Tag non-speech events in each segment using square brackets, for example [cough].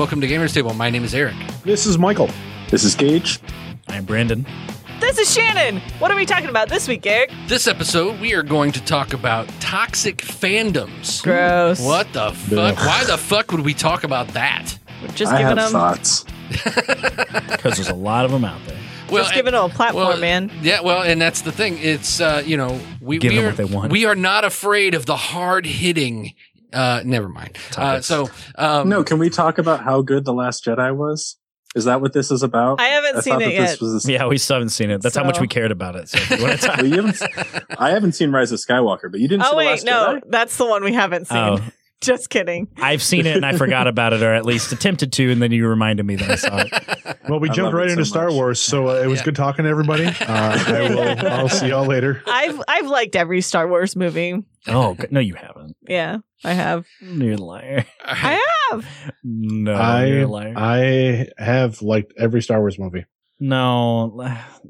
Hello and welcome to Gamers Table. My name is Eric. This is Michael. This is Gage. I'm Brandon. This is Shannon. What are we talking about this week, Eric? This episode, we are going to talk about toxic fandoms. Gross. What the fuck? Why the fuck would we talk about that? We're just I giving have them, thoughts. [laughs] Because there's a lot of them out there. just giving them a platform, well, man. Yeah, well, and that's the thing. It's uh, you know, we Give we them are what they want. we are not afraid of the hard hitting. Uh, never mind. Uh, so um, No, can we talk about how good The Last Jedi was? Is that what this is about? I haven't seen it yet. This was Yeah, we still haven't seen it. That's how much we cared about it. So if you want to talk, Well, you haven't, I haven't seen Rise of Skywalker, but you didn't see Oh The wait, Last no, Jedi? that's the one we haven't seen. Oh. [laughs] Just kidding. I've seen it and I forgot [laughs] about it, or at least attempted to, and then you reminded me that I saw it. Well, we I jumped right into so Star much. Wars, so uh, it was Yeah. good talking to everybody. [laughs] Uh, I will. I'll see y'all later. I've I've liked every Star Wars movie. Oh no, you haven't. Yeah, I have. You're a liar. I have. No, I you're a liar. I have liked every Star Wars movie. No,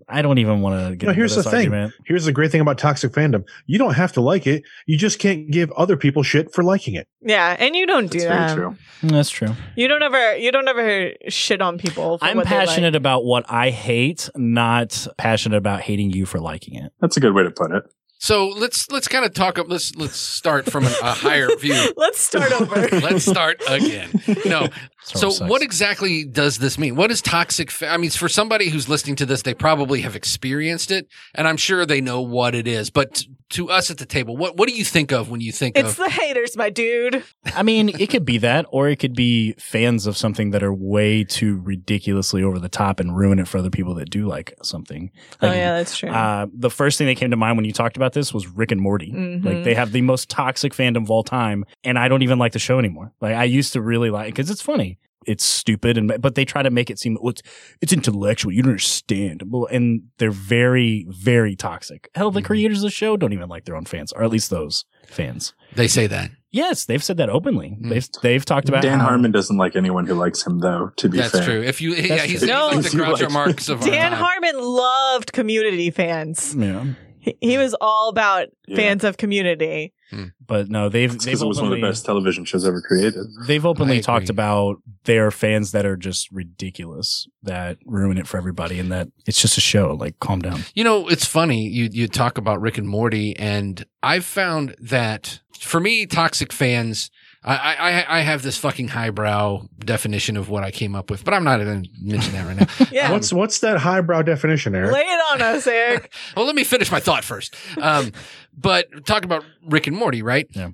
I don't even want to get. No, into here's this the thing. argument. Here's the great thing about toxic fandom: you don't have to like it. You just can't give other people shit for liking it. Yeah, and you don't do That's very that. true. Mm, that's true. You don't ever you don't ever shit on people. For I'm what they like. passionate about what I hate, not passionate about hating you for liking it. That's a good way to put it. So let's let's kind of talk. up. Let's let's start from an, a higher [laughs] view. Let's start over. [laughs] Let's start again. No. So sucks. what exactly does this mean? What is toxic? Fa- I mean, for somebody who's listening to this, they probably have experienced it, and I'm sure they know what it is. But t- to us at the table, what what do you think of when you think of it's of? the haters, my dude. [laughs] I mean, it could be that, or it could be fans of something that are way too ridiculously over the top and ruin it for other people that do like something. Oh yeah, that's true. Uh, the first thing that came to mind when you talked about this was Rick and Morty. Mhm. Like they have the most toxic fandom of all time, and I don't even like the show anymore. Like I used to really like because it's funny. It's stupid, and but they try to make it seem well, it's it's intellectual. You don't understand, and they're very very toxic. Hell, the Mhm. creators of the show don't even like their own fans, or at least those fans. they say that. Yes, they've said that openly. Mm. They've they've talked about Dan how- Harmon doesn't like anyone who likes him, though, to be That's fair. true. If you, yeah, That's he's, true. he's No. like the You Groucho like- Marx of [laughs] Dan. Harmon loved community fans. Yeah, He, he was all about Yeah. fans of community. Hmm. but no, they've It's they've because it was one of the best television shows ever created. They've openly talked about their fans that are just ridiculous, that ruin it for everybody, and that it's just a show. Like, calm down. You know, it's funny. You you talk about Rick and Morty, and I've found that for me, toxic fans. I, I I have this fucking highbrow definition of what I came up with, but I'm not going to mention that right now. [laughs] Yeah. What's what's that highbrow definition, Eric? Lay it on us, Eric. [laughs] well, let me finish my thought first. Um, but talk about Rick and Morty, right? Yeah.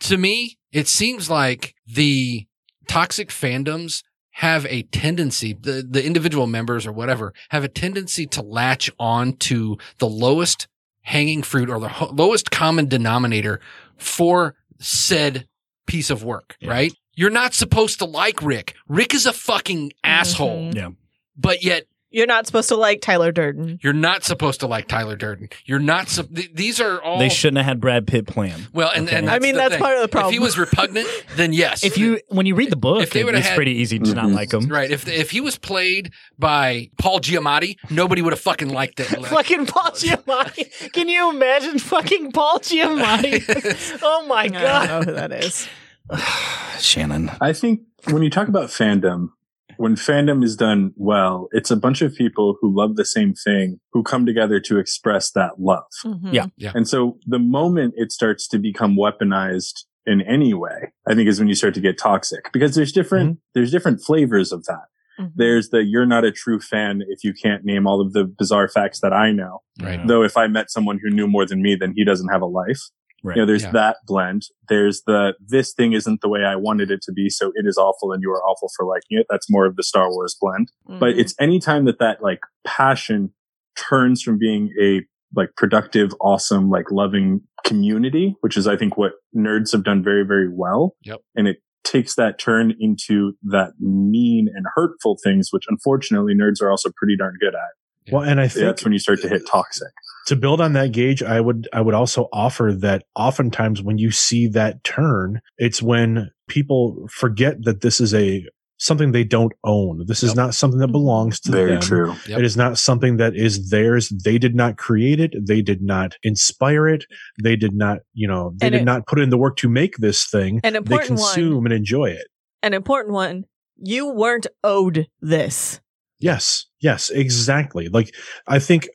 To me, it seems like the toxic fandoms have a tendency, the, the individual members or whatever, have a tendency to latch on to the lowest hanging fruit or the ho- lowest common denominator for said piece of work, Yeah. right? You're not supposed to like Rick. Rick is a fucking asshole, Mhm. Yeah. but yet You're not supposed to like Tyler Durden. you're not supposed to like Tyler Durden. You're not. Su- th- these are all. They shouldn't have had Brad Pitt plan. Well, and, Okay. and I mean, the that's thing. part of the problem. If he was repugnant, then yes. If you, when you read the book, If they it- it's had- pretty easy to not Mhm. like him. right, if if he was played by Paul Giamatti, nobody would have fucking liked it. [laughs] fucking Paul Giamatti. Can you imagine fucking Paul Giamatti? [laughs] oh my god. I don't know who that is. [sighs] Shannon. I think when you talk about fandom, when fandom is done well, it's a bunch of people who love the same thing who come together to express that love. Yeah. And so the moment it starts to become weaponized in any way, I think is when you start to get toxic because there's different, there's different flavors of that. Mhm. There's the you're not a true fan if you can't name all of the bizarre facts that I know. Right. Though if I met someone who knew more than me, then he doesn't have a life. Right. You know, there's Yeah. that blend. There's the this thing isn't the way I wanted it to be, so it is awful and you are awful for liking it. That's more of the Star Wars blend. But Mhm. it's anytime that that like passion turns from being a like productive, awesome, like loving community, which is I think what nerds have done very, very well. Yep. And it takes that turn into that mean and hurtful things, which unfortunately nerds are also pretty darn good at. Well, and I think That's when you start to hit toxic. To build on that Gage, I would I would also offer that oftentimes when you see that turn, it's when people forget that this is a something they don't own. This is not something that belongs to Very them. true. Yep. It is not something that is theirs. They did not create it. They did not inspire it. They did not, you know, they And did it- not put in the work to make this thing. An important They important consume one. and enjoy it. An important one. You weren't owed this. Yes, yes, exactly. Like I think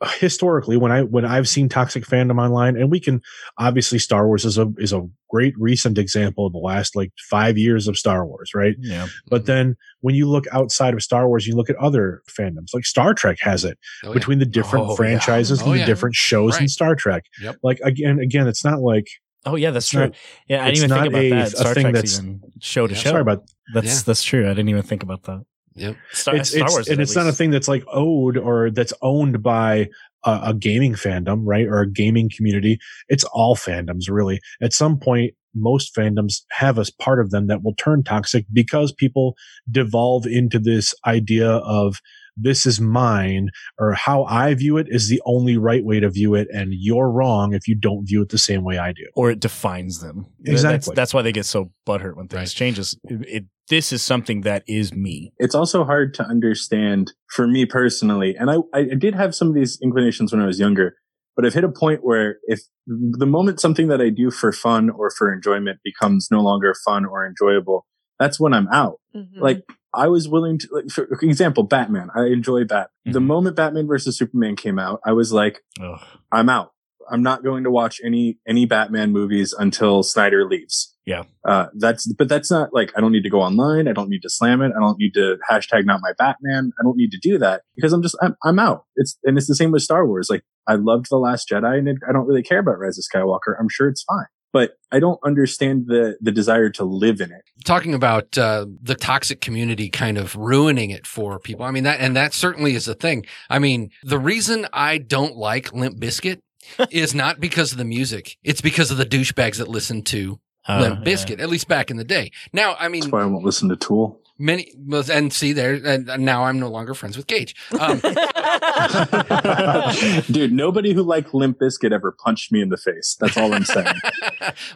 uh, historically, when I when I've seen toxic fandom online, and we can obviously Star Wars is a is a great recent example of the last like five years of Star Wars, right? Yeah. But then when you look outside of Star Wars, you look at other fandoms, like Star Trek has it Oh, yeah. between the different Oh, [laughs] yeah. franchises Oh, and the yeah. different shows in Star Trek. Yep. Like again, again, it's not like Oh yeah, that's true. not- yeah, I didn't even think about a- that. a Star thing Trek's that's- even show to Yeah. show. sorry about that's Yeah. that's true. I didn't even think about that. Yep. Star, it's, Star it's- Wars, and at it's not a thing that's like owed or that's owned by a, a gaming fandom, right? Or a gaming community. It's all fandoms, really. At some point, most fandoms have a part of them that will turn toxic because people devolve into this idea of this is mine or how I view it is the only right way to view it. And you're wrong if you don't view it the same way I do. or it defines them. Exactly. That's, that's why they get so butthurt when things Right. changes. It, it, this is something that is me. it's also hard to understand for me personally. And I, I did have some of these inclinations when I was younger, but I've hit a point where if the moment something that I do for fun or for enjoyment becomes no longer fun or enjoyable, that's when I'm out. Mhm. Like I was willing to, like, for example, Batman. I enjoy Bat. The Mhm. moment Batman versus Superman came out, I was like, Ugh. I'm out. I'm not going to watch any any Batman movies until Snyder leaves. Yeah. Uh, that's but that's not like I don't need to go online. I don't need to slam it. I don't need to hashtag not my Batman. I don't need to do that because I'm just I'm, I'm out. It's and it's the same with Star Wars. Like I loved the Last Jedi and it, I don't really care about Rise of Skywalker. I'm sure it's fine, but I don't understand the the desire to live in it. talking about uh, the toxic community kind of ruining it for people. I mean that, and that certainly is a thing. I mean, the reason I don't like Limp Bizkit [laughs] is not because of the music; it's because of the douchebags that listen to Uh, Limp Bizkit. At least back in the day. Now, I mean, That's why I won't listen to Tool. many and see there, and now I'm no longer friends with Gage. Um, [laughs] [laughs] Dude, nobody who liked Limp Bizkit ever punched me in the face. That's all I'm saying.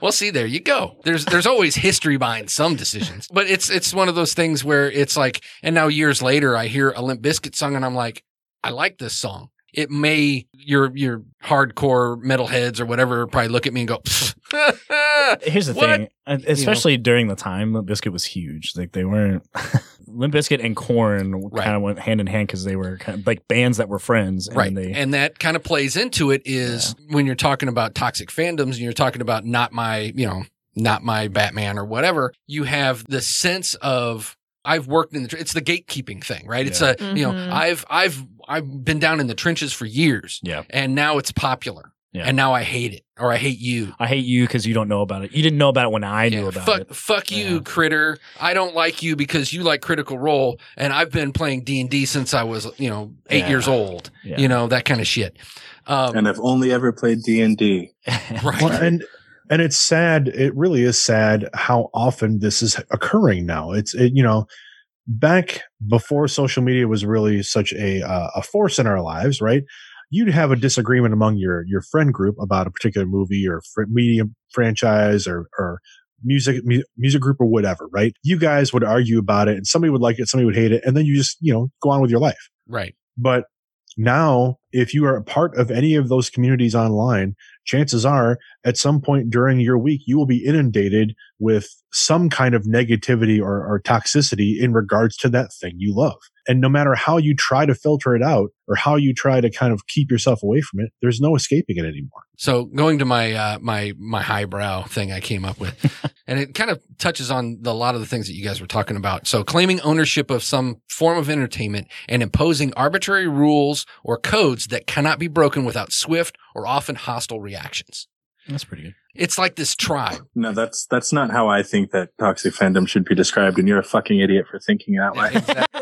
well, see, there you go. There's there's always history behind some decisions, but it's it's one of those things where it's like, and now years later, I hear a Limp Bizkit song, and I'm like, I like this song. It may your your hardcore metalheads or whatever probably look at me and go, [laughs] Here's the What? thing, uh, especially during the time, Limp Bizkit was huge. Like they weren't [laughs] Limp Bizkit and Korn Right. kind of went hand in hand because they were kind of like bands that were friends. And right, They, and that kind of plays into it is when you're talking about toxic fandoms and you're talking about not my, you know, not my Batman or whatever. You have the sense of I've worked in the. It's the gatekeeping thing, right? It's a you know Mhm. I've I've I've been down in the trenches for years, yeah. and now it's popular, Yeah. and now I hate it or I hate you. I hate you because you don't know about it. You didn't know about it when I knew about fuck, it. fuck you, Yeah. critter. I don't like you because you like Critical Role, and I've been playing D and D since I was, you know, eight Yeah. years old. Yeah. You know that kind of shit. Um, and I've only ever played D and D. [laughs] right. Well, and and it's sad. It really is sad how often this is occurring now. It's it, you know back before social media was really such a uh, a force in our lives, right? You'd have a disagreement among your your friend group about a particular movie or fr- media franchise or or music mu- music group or whatever, right? You guys would argue about it, and somebody would like it, somebody would hate it, and then you just you know go on with your life. right. But now, if you are a part of any of those communities online, chances are at some point during your week, you will be inundated with some kind of negativity or, or toxicity in regards to that thing you love. And no matter how you try to filter it out or how you try to kind of keep yourself away from it, there's no escaping it anymore. So going to my uh, my my highbrow thing I came up with, [laughs] and it kind of touches on the, a lot of the things that you guys were talking about. So claiming ownership of some form of entertainment and imposing arbitrary rules or codes that cannot be broken without swift or often hostile reactions. That's pretty good. It's like this tribe. No, that's that's not how I think that toxic fandom should be described, and you're a fucking idiot for thinking that way. [laughs]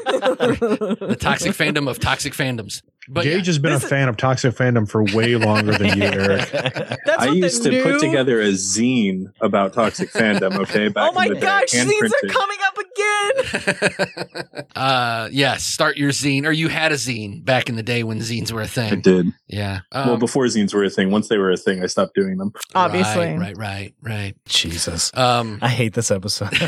the toxic fandom of toxic fandoms. But Gage yeah, has been a fan of toxic fandom for way longer than you, [laughs] Eric. That's I used the to put together a zine about toxic fandom. Okay, back Oh my in the day, gosh, hand zines are coming up again. [laughs] uh, yes, start your zine, or you had a zine back in the day when zines were a thing. I did. Yeah. well, Um, before zines were a thing. Once they were a thing, I stopped doing them. Obviously. Right, right, right, right. Jesus. Um, I hate this episode. [laughs]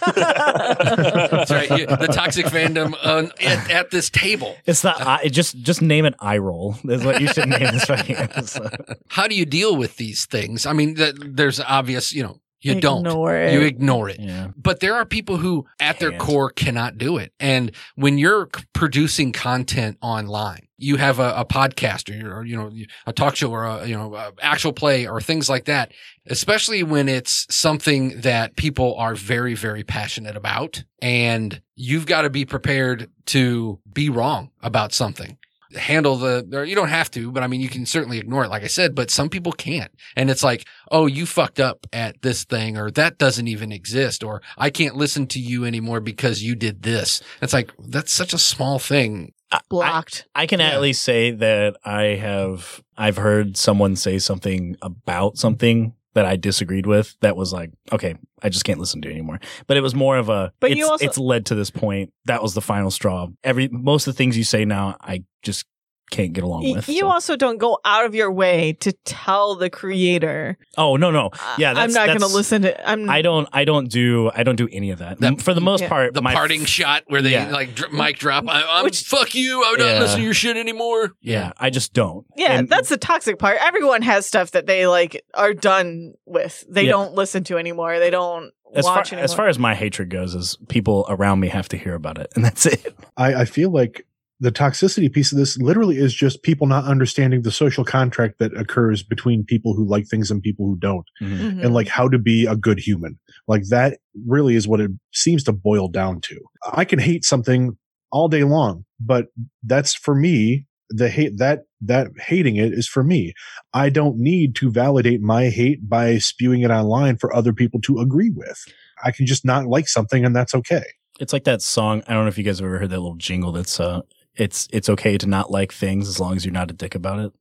[laughs] that's right. You, the toxic fandom uh, at, at this table. It's not. I, just just name it eye roll. Is what you should name this fucking episode. How do you deal with these things? I mean, th- there's obvious, you know, You don't. Ignore it. You ignore it. Yeah. But there are people who, at their Can't. core, cannot do it. And when you're producing content online, you have a, a podcast or, you're- or, you know, a talk show or a, you know, a actual play or things like that, especially when it's something that people are very, very passionate about. And you've got to be prepared to be wrong about something. Handle the, or you don't have to, but I mean, you can certainly ignore it, like I said, but some people can't. And it's like, oh, you fucked up at this thing, or that doesn't even exist, or I can't listen to you anymore because you did this. It's like, that's such a small thing. Blocked. I can Yeah. at least say that I have I've heard someone say something about something that I disagreed with that was like, okay, I just can't listen to it anymore. But it was more of a But it's, you also- it's led to this point. That was the final straw. Every most of the things you say now, I just can't get along with. You so. also don't go out of your way to tell the creator. oh no no uh, Yeah, I'm not going to listen to. I'm. I don't I don't do I don't do any of that. That- For the most Yeah. part, The my parting f- shot where they Yeah. like dr- mic drop, I, I'm Which- fuck you, I'm not Yeah. listening to your shit anymore. Yeah, I just don't. yeah, And- that's the toxic part. Everyone has stuff that they like are done with. They Yeah. don't listen to anymore. They don't as far, watch anymore. as far as my hatred goes, is people around me have to hear about it, and that's it. I, I feel like the toxicity piece of this literally is just people not understanding the social contract that occurs between people who like things and people who don't, Mhm. and like how to be a good human. Like that really is what it seems to boil down to. I can hate something all day long, but that's for me. The hate that that hating it is for me. I don't need to validate my hate by spewing it online for other people to agree with. I can just not like something, and that's okay. It's like that song. I don't know if you guys have ever heard that little jingle. That's uh, it's it's okay to not like things as long as you're not a dick about it.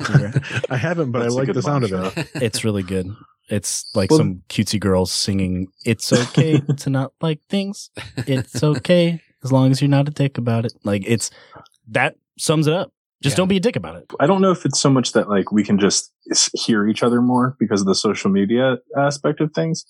[laughs] I haven't, but That's a I like the sound of it. It's really good. It's [laughs] like Well- some cutesy girls singing. It's okay to not like things. It's okay as long as you're not a dick about it. Like it's that sums it up. Just Yeah. don't be a dick about it. I don't know if it's so much that like we can just hear each other more because of the social media aspect of things,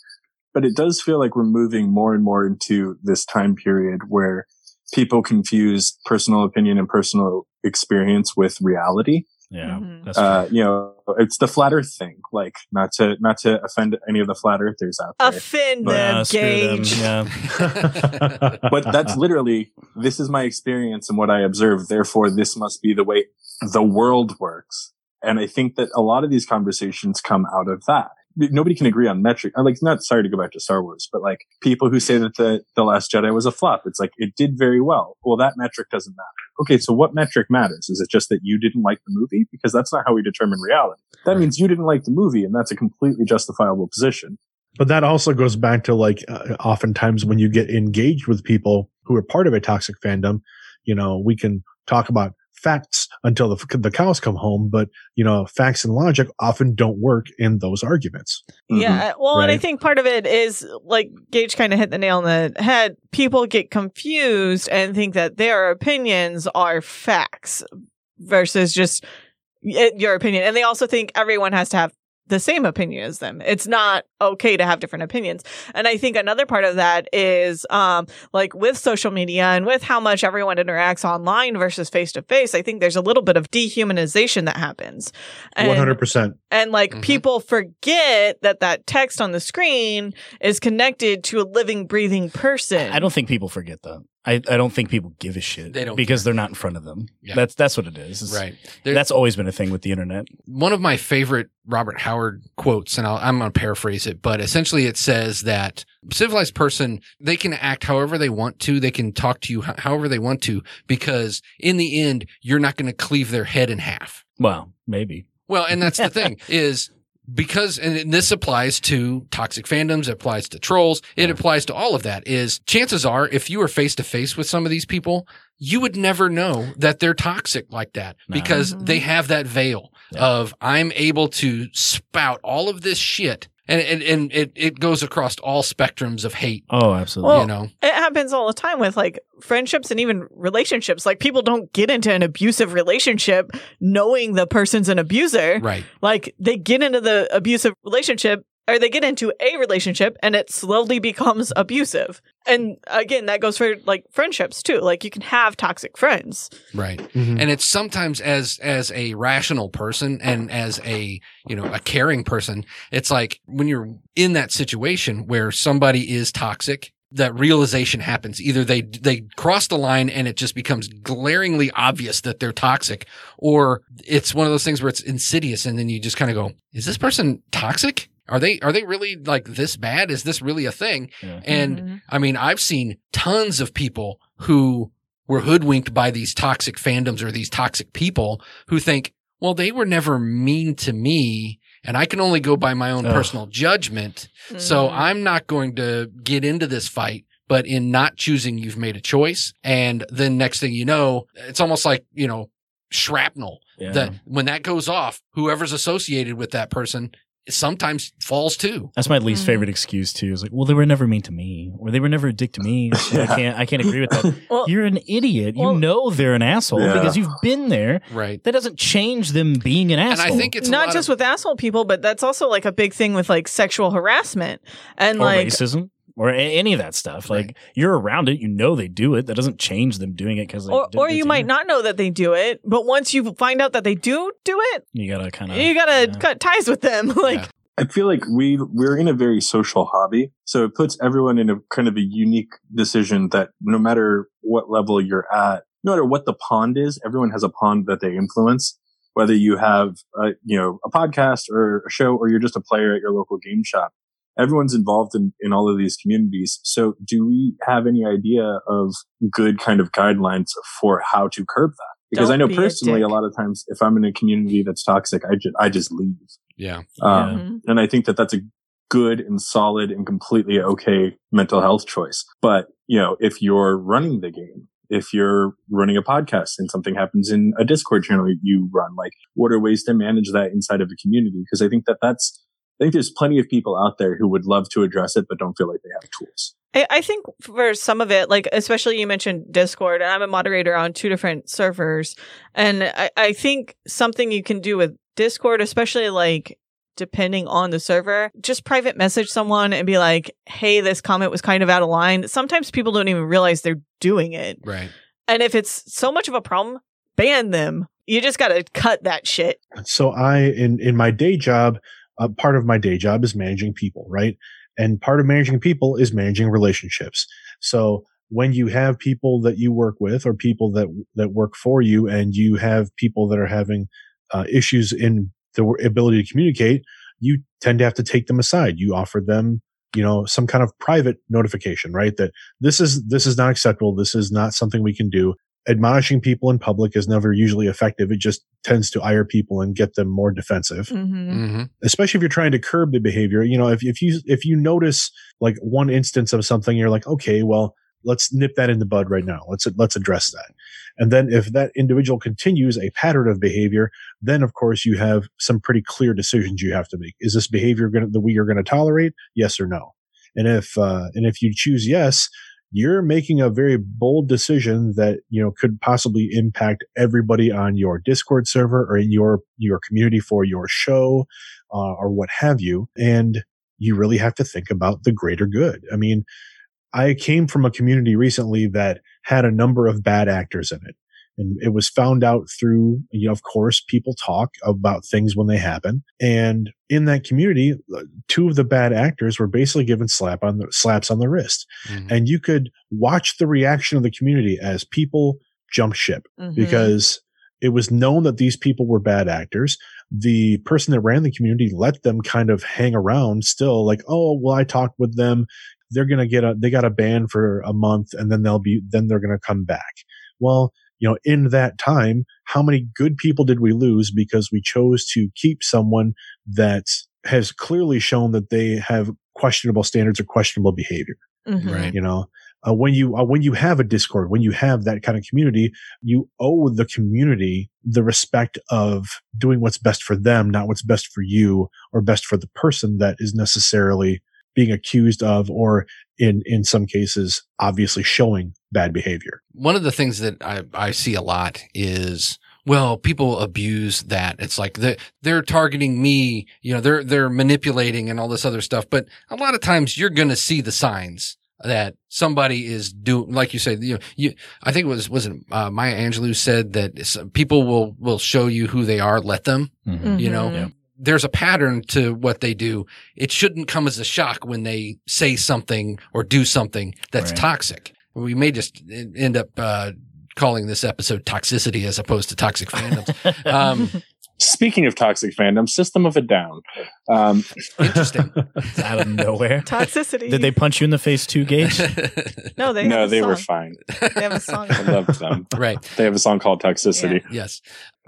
but it does feel like we're moving more and more into this time period where people confuse personal opinion and personal experience with reality. Yeah, Mhm. that's. Uh, you know, it's the flat earth thing. Like not to not to offend any of the flat earthers out there. offend But, them, Uh, screw them. Yeah. [laughs] but that's literally this is my experience and what I observe. Therefore, this must be the way the world works. And I think that a lot of these conversations come out of that. Nobody can agree on metric. I'm like, not sorry to go back to Star Wars, but like people who say that the, the Last Jedi was a flop. It's like, it did very well. Well, that metric doesn't matter. Okay. So what metric matters? Is it just that you didn't like the movie? Because that's not how we determine reality. That means you didn't like the movie and that's a completely justifiable position. But that also goes back to like uh, oftentimes when you get engaged with people who are part of a toxic fandom, you know, we can talk about facts until the, the cows come home, but you know, facts and logic often don't work in those arguments. Mhm. Yeah, well, and I think part of it is like Gage kind of hit the nail on the head. People get confused and think that their opinions are facts versus just y- your opinion. And they also think everyone has to have the same opinion as them. It's not okay to have different opinions. And I think another part of that is um like with social media and with how much everyone interacts online versus face to face, I think there's a little bit of dehumanization that happens. And- One hundred percent. and like Mhm. people forget that that text on the screen is connected to a living, breathing person. I don't think people forget that. I, I don't think people give a shit They don't because care. they're not in front of them. Yeah. That's that's what it is. It's- right. There- That's always been a thing with the internet. one of my favorite Robert Howard quotes, and I'll, I'm going to paraphrase it, but essentially it says that civilized person, they can act however they want to. They can talk to you however they want to, because in the end, you're not going to cleave their head in half. Well, maybe. Well, and that's the thing [laughs] is because, and this applies to toxic fandoms, it applies to trolls, it Yeah. applies to all of that is chances are if you were face to face with some of these people, you would never know that they're toxic like that No. because they mm-hmm. have that veil Yeah. of I'm able to spout all of this shit. And, and, and it, it goes across all spectrums of hate, Oh, absolutely. Well, you know? It happens all the time with like friendships and even relationships. Like people don't get into an abusive relationship knowing the person's an abuser. Right. Like they get into the abusive relationship or they get into a relationship and it slowly becomes abusive. And again, that goes for like friendships too. Like you can have toxic friends. Right. Mhm. And it's sometimes as as a rational person and as a you know a caring person, it's like when you're in that situation where somebody is toxic, that realization happens. Either they they cross the line and it just becomes glaringly obvious that they're toxic, or it's one of those things where it's insidious, and then you just kind of go, "Is this person toxic? Are they are they really like this bad? Is this really a thing?" Yeah. And Mhm. I mean, I've seen tons of people who were hoodwinked by these toxic fandoms or these toxic people who think, well, they were never mean to me and I can only go by my own Ugh. personal judgment. So Mhm. I'm not going to get into this fight. But in not choosing, you've made a choice. And then next thing you know, it's almost like, you know, shrapnel Yeah. that when that goes off, whoever's associated with that person sometimes falls too. That's my least Mhm. favorite excuse too. Is like, well, they were never mean to me, or they were never a dick to me. [laughs] So I can't, I can't agree with that. [laughs] Well, You're an idiot. Well- you know they're an asshole Yeah. because you've been there. Right. That doesn't change them being an asshole. And asshole. I think it's not just of- with asshole people, but that's also like a big thing with like sexual harassment and or like racism or a- any of that stuff. Right. Like you're around it, you know they do it. That doesn't change them doing it because or, or you might not know that they do it, but once you find out that they do do it, You gotta kind of. you gotta cut ties with them. [laughs] like, Yeah. I feel like we we're in a very social hobby, so it puts everyone in a kind of a unique decision that no matter what level you're at, no matter what the pond is, everyone has a pond that they influence. Whether you have a, you know a podcast or a show, or you're just a player at your local game shop, everyone's involved in in all of these communities. So, do we have any idea of good kind of guidelines for how to curb that? Because Don't I know be personally, a, dick. lot of times, if I'm in a community that's toxic, I just I just leave. Yeah. Um, Mhm. and I think that that's a good and solid and completely okay mental health choice. But, you know, if you're running the game, if you're running a podcast and something happens in a Discord channel you run, like what are ways to manage that inside of a community? Because I think that that's, I think there's plenty of people out there who would love to address it, but don't feel like they have tools. I, I think for some of it, like especially you mentioned Discord, and I'm a moderator on two different servers, and I, I think something you can do with Discord, especially like depending on the server, just private message someone and be like, "Hey, this comment was kind of out of line." Sometimes people don't even realize they're doing it, Right. and if it's so much of a problem, ban them. You just got to cut that shit. so i in in my day job uh, part of my day job is managing people right? And part of managing people is managing relationships. So when you have people that you work with or people that that work for you and you have people that are having uh, issues in the ability to communicate you tend to have to take them aside. You offer them you know some kind of private notification right? That this is this is not acceptable. This is not something we can do admonishing people in public is never usually effective. It just tends to ire people and get them more defensive, Mm-hmm. hmm especially if you're trying to curb the behavior. You know, if, if you, if you notice like one instance of something, you're like, okay, well, let's nip that in the bud right now. Let's, let's address that. And then if that individual continues a pattern of behavior, then of course you have some pretty clear decisions you have to make. Is this behavior going to, that we are going to tolerate? Yes or no? And if, uh, and if you choose yes, you're making a very bold decision that you know could possibly impact everybody on your discord server or in your your community for your show uh, or what have you. And you really have to think about the greater good. I mean i came from a community recently that had a number of bad actors in it and it was found out through you know of course people talk about things when they happen and in that community uh, two of the bad actors were basically given slap on the slaps on the wrist Mhm. and you could watch the reaction of the community as people jump ship Mhm. because it was known that these people were bad actors. The person that ran the community let them kind of hang around still like, oh, well, I talked with them. They're going to get a, they got a ban for a month and then they'll be, then they're going to come back. Well, you know, in that time, how many good people did we lose because we chose to keep someone that has clearly shown that they have questionable standards or questionable behavior? Mhm. Right. you know uh, when you uh, when you have a discord when you have that kind of community you owe the community the respect of doing what's best for them not what's best for you or best for the person that is necessarily being accused of or in in some cases obviously showing bad behavior One of the things that I, I see a lot is well, people abuse that. It's like they they're targeting me, you know, they're they're manipulating and all this other stuff. But a lot of times you're going to see the signs that somebody is doing, like you said, you know, you, I think it was, was it, uh, Maya Angelou said that people will, will show you who they are. Let them, Mhm. you know. Yeah. There's a pattern to what they do. It shouldn't come as a shock when they say something or do something that's Right. toxic. We may just end up, uh, calling this episode toxicity as opposed to toxic fandoms. [laughs] Um, Speaking of toxic fandom, System of a Down. Um, interesting. [laughs] Out of nowhere. Toxicity. Did they punch you in the face too, Gage? [laughs] No, they no, have a they were fine. They have a song. I loved them. right. They have a song called Toxicity. Yes.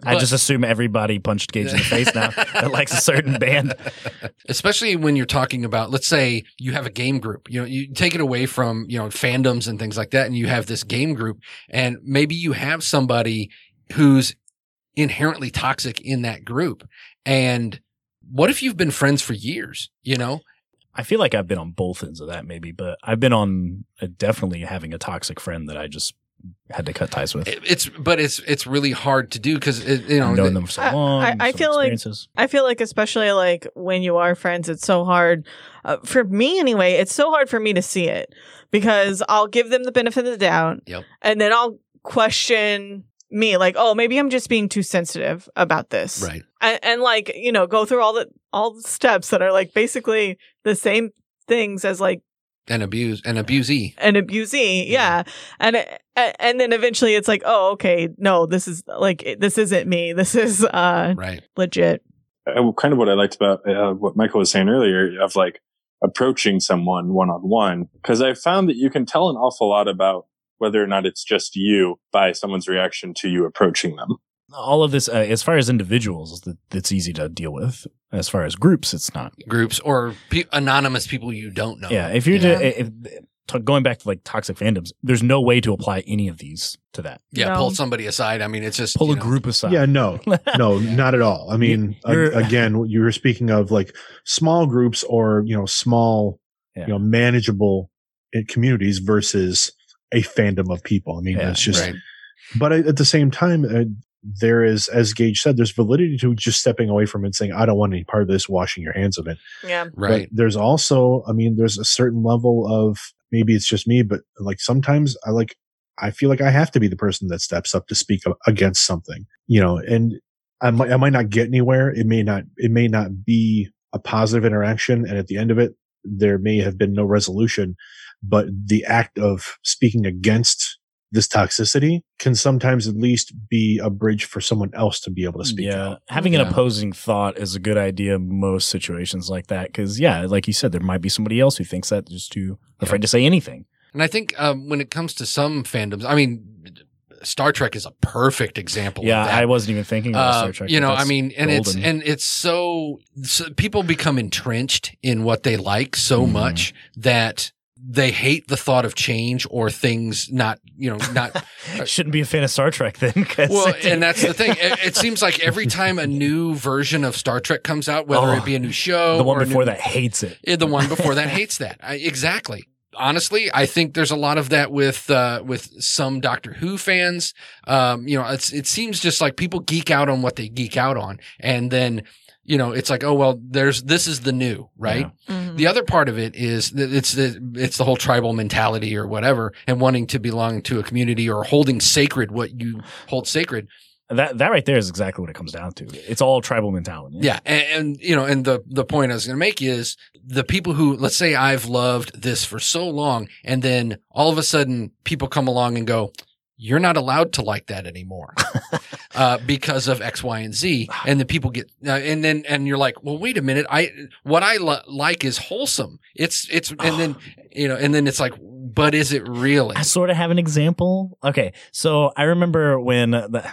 I just assume everybody punched Gage in the face now that likes a certain band. [laughs] Especially when you're talking about, let's say you have a game group, you know, you take it away from, you know, fandoms and things like that. And you have this game group and maybe you have somebody who's inherently toxic in that group. And what if you've been friends for years, you know? I feel like I've been on both ends of that, maybe, but I've been on uh, definitely having a toxic friend that I just had to cut ties with. It- It's, but it's, it's really hard to do because, you know, I've known them for so long. I- I some feel like- I feel like, especially like when you are friends, it's so hard. Uh, for me, anyway, it's so hard for me to see it because I'll give them the benefit of the doubt. Yep. And then I'll question me, like, oh, maybe I'm just being too sensitive about this. right. And, and like, you know, go through all the all the steps that are like basically the same things as like an abuse an abusee. an abusee yeah and it- and then eventually it's like oh okay no this is like this isn't me [laughs] this is uh Right. legit uh, kind of what I liked about uh, what Michael was saying earlier of like approaching someone one on one. Cause I found that you can tell an awful lot about whether or not it's just you by someone's reaction to you approaching them. All of this, uh, as far as individuals, that it's easy to deal with. As far as groups, it's not. Groups or pe- anonymous people you don't know. Yeah, if you're Yeah. to- if, to, going back to like toxic fandoms, there's no way to apply any of these to that. Yeah. No. Pull somebody aside. I mean, it's just Pull a know, group aside. Yeah, no, [laughs] no, not at all. I mean, a- You're- again, you were speaking of like small groups or you know small, Yeah. you know, manageable uh, communities versus a fandom of people. I mean, Yeah, it's just. Right. But at the same time, uh, there is, as Gage said, there's validity to just stepping away from it and saying, "I don't want any part of this," washing your hands of it. yeah Right. But there's also, I mean, there's a certain level of maybe it's just me, but like sometimes I like, I feel like I have to be the person that steps up to speak against something, you know, and I might, I might not get anywhere. It may not, it may not be a positive interaction. And at the end of it, there may have been no resolution, but the act of speaking against this toxicity can sometimes at least be a bridge for someone else to be able to speak yeah, out. having an opposing thought is a good idea in most situations like that. Because yeah, like you said, there might be somebody else who thinks that just too afraid to say anything. And I think um, when it comes to some fandoms, I mean, Star Trek is a perfect example. Yeah, of that. I wasn't even thinking about Uh, Star Trek. you know, I mean, and it's and it's so, so people become entrenched in what they like so Mhm. much that they hate the thought of change or things not, you know, not [laughs] shouldn't be a fan of Star Trek then. well, and that's the thing. [laughs] It, it seems like every time a new version of Star Trek comes out, whether Oh, it be a new show, the one or before new- that hates it. The one before that hates that. I, exactly. Honestly, I think there's a lot of that with uh, with some Doctor Who fans. Um, you know, it's it seems just like people geek out on what they geek out on, and then you know, it's like, oh well, there's this is the new, right? Yeah. Mhm. The other part of it is that it's the it's the whole tribal mentality or whatever, and wanting to belong to a community or holding sacred what you hold sacred. That that right there is exactly what it comes down to. It's all tribal mentality. Yeah, and, and you know, and the the point I was going to make is the people who let's say I've loved this for so long, and then all of a sudden people come along and go, "You're not allowed to like that anymore." [laughs] Uh, because of X, Y, and Z, and then people get, uh, and then, and you're like, well, wait a minute, I, what I li- like is wholesome. It's, it's, and then, [sighs] you know, and then it's like, but is it really? I sort of have an example. Okay, so I remember when the,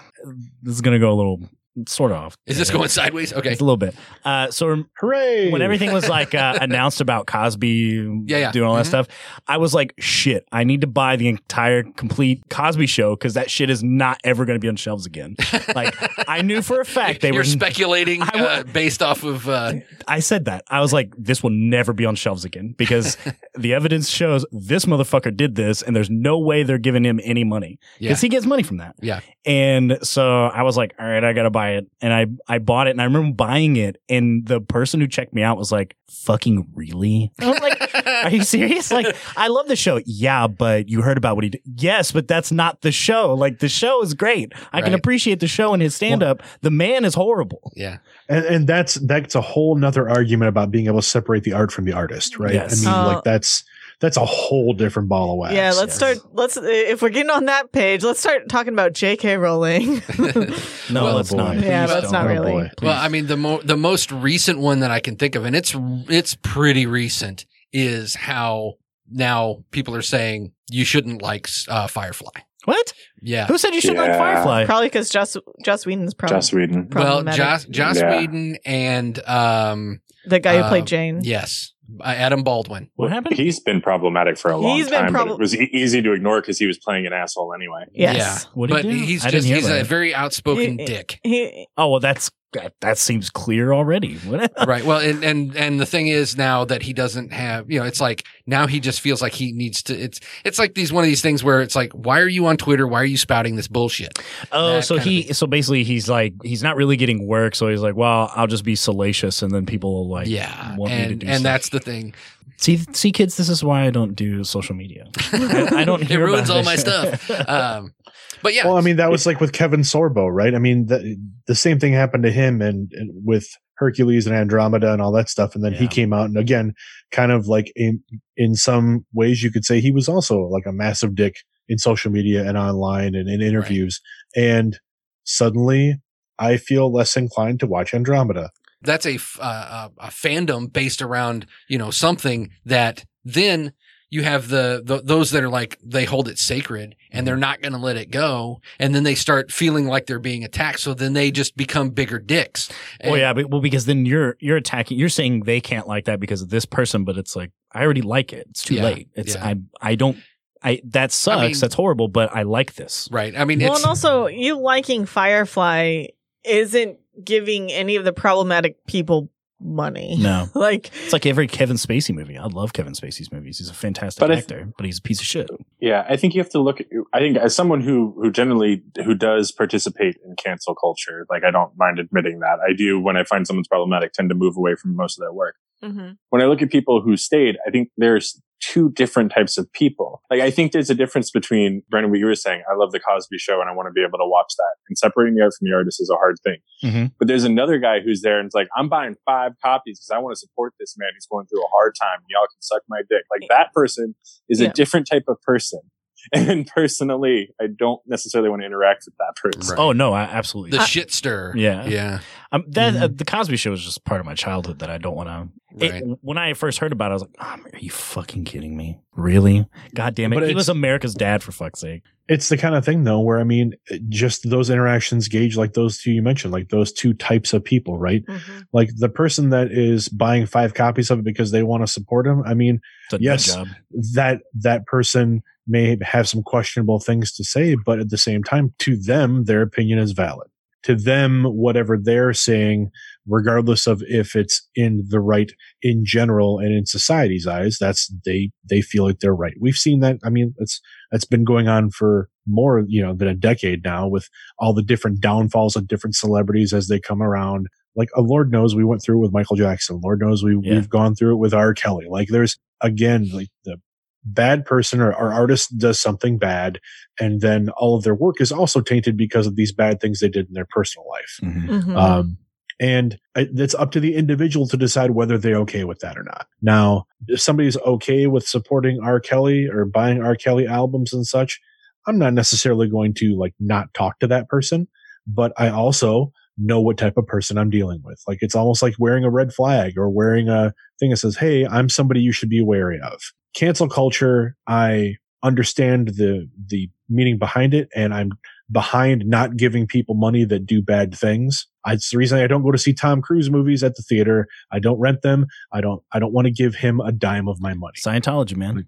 this is going to go a little sort of off. Is this going sideways? Okay. It's a little bit. Uh, so Hooray! when everything was like uh, [laughs] announced about Cosby Yeah, yeah. doing all that Mhm. stuff, I was like, shit, I need to buy the entire complete Cosby show because that shit is not ever going to be on shelves again. [laughs] Like, I knew for a fact they You're were. speculating I uh, based off of uh, I said that. I was like, this will never be on shelves again because [laughs] the evidence shows this motherfucker did this and there's no way they're giving him any money yeah. because he gets money from that. Yeah. And so I was like, all right, I got to buy it. And I, I bought it and I remember buying it. And the person who checked me out was like, fucking really? I'm like, [laughs] are you serious? Like, I love the show. Yeah, but you heard about what he did. Yes, but that's not the show. Like, the show is great. I can appreciate the show and his stand up. The man is horrible. yeah. and, and that's that's a whole nother argument about being able to separate the art from the artist, right? Yes. I mean, Uh, like that's that's a whole different ball of wax. Yeah, let's yes. start. Let's if we're getting on that page, let's start talking about J.K. Rowling. [laughs] [laughs] No, Well, let's boy. not. Yeah, Please that's don't. not Oh, really. boy. Well, I mean the mo- the most recent one that I can think of, and it's it's pretty recent, is how now people are saying you shouldn't like uh, Firefly. What? Yeah. Who said you shouldn't like Firefly? Probably because Joss Joss Whedon's probably Joss Whedon. Well. Joss Joss Yeah. Whedon and um the guy who uh, played Jayne. yes, uh, Adam Baldwin. What happened? He's been problematic for a long He's been time, prob- but it was e- easy to ignore because he was playing an asshole anyway. Yes. What did but he do? he's I just didn't hear he's about a it. very outspoken He- dick. He, Oh well, that's that, that seems clear already. [laughs] Right. Well, and, and and the thing is now that he doesn't have, you know, it's like now he just feels like he needs to. It's it's like these one of these things where it's like, why are you on Twitter? Why are you spouting this bullshit? oh, That so he so basically he's like he's not really getting work, so he's like, well, I'll just be salacious, and then people will like yeah, want me to and and that's the thing. see see kids. This is why I don't do social media. [laughs] I, I don't. it Hear ruins about all my stuff. [laughs] Um, but yeah, Well, I mean, that was like with Kevin Sorbo, right? I mean, the, the same thing happened to him and, and with Hercules and Andromeda and all that stuff. And then he came out and again, kind of like in, in some ways you could say he was also like a massive dick in social media and online and in interviews. And suddenly I feel less inclined to watch Andromeda. that's a, f- uh, a a fandom based around you know something that then you have the, the those that are like they hold it sacred and they're mm-hmm. not going to let it go and then they start feeling like they're being attacked so then they just become bigger dicks Well, And- yeah, but, well, because then you're you're attacking. You're saying they can't like that because of this person, but it's like I already like it. It's too Yeah, late. It's yeah. I I don't. I that sucks. mean- That's horrible. But I like this. right i mean well, it's and also you liking Firefly isn't giving any of the problematic people money. No, [laughs] Like it's like every Kevin Spacey movie. I love Kevin Spacey's movies. He's a fantastic But I th- actor, but he's a piece of shit. Yeah, I think you have to look at. I think as someone who who generally who does participate in cancel culture, like I don't mind admitting that I do. When I find someone's problematic, tend to move away from most of their work. Mhm. When I look at people who stayed, I think there's two different types of people. Like I think there's a difference between Brandon, what you were saying. I love the Cosby Show, and I want to be able to watch that. And separating the art from the artist is a hard thing. Mhm. But there's another guy who's there and it's like, I'm buying five copies because I want to support this man who's going through a hard time. Y'all can suck my dick. Like that person is Yeah. a different type of person. [laughs] And personally, I don't necessarily want to interact with that person. Right. Oh no, I absolutely. the shit stir Yeah. yeah Um, that Mhm. uh, the Cosby Show was just part of my childhood that I don't want to. right when I first heard about it, I was like, oh, "Are you fucking kidding me? Really? God damn it! But he was America's dad for fuck's sake." It's the kind of thing though, where I mean, just those interactions Gage like those two you mentioned, like those two types of people, right? Mhm. Like the person that is buying five copies of it because they want to support him. I mean, It's a nut Yes. job. that that person may have some questionable things to say, but at the same time, to them, their opinion is valid. To them, whatever they're saying, regardless of if it's in the right in general and in society's eyes, that's they they feel like they're right. We've seen that. I mean, it's that's been going on for more you know than a decade now, with all the different downfalls of different celebrities as they come around. Like, uh, Lord knows we went through it with Michael Jackson. Lord knows we Yeah. we've gone through it with R. Kelly. Like, there's again like the bad person or, or artist does something bad and then all of their work is also tainted because of these bad things they did in their personal life. Mhm. um, and it's up to the individual to decide whether they're okay with that or not. Now if somebody's okay with supporting r. Kelly or buying r. Kelly albums and such i'm not necessarily going to like not talk to that person but i also know what type of person i'm dealing with. Like it's almost like wearing a red flag or wearing a thing that says hey i'm somebody you should be wary of cancel culture i understand the the meaning behind it and i'm behind not giving people money that do bad things. It's the reason I don't go to see Tom Cruise movies at the theater. I don't rent them. I don't, I don't want to give him a dime of my money. Scientology, man.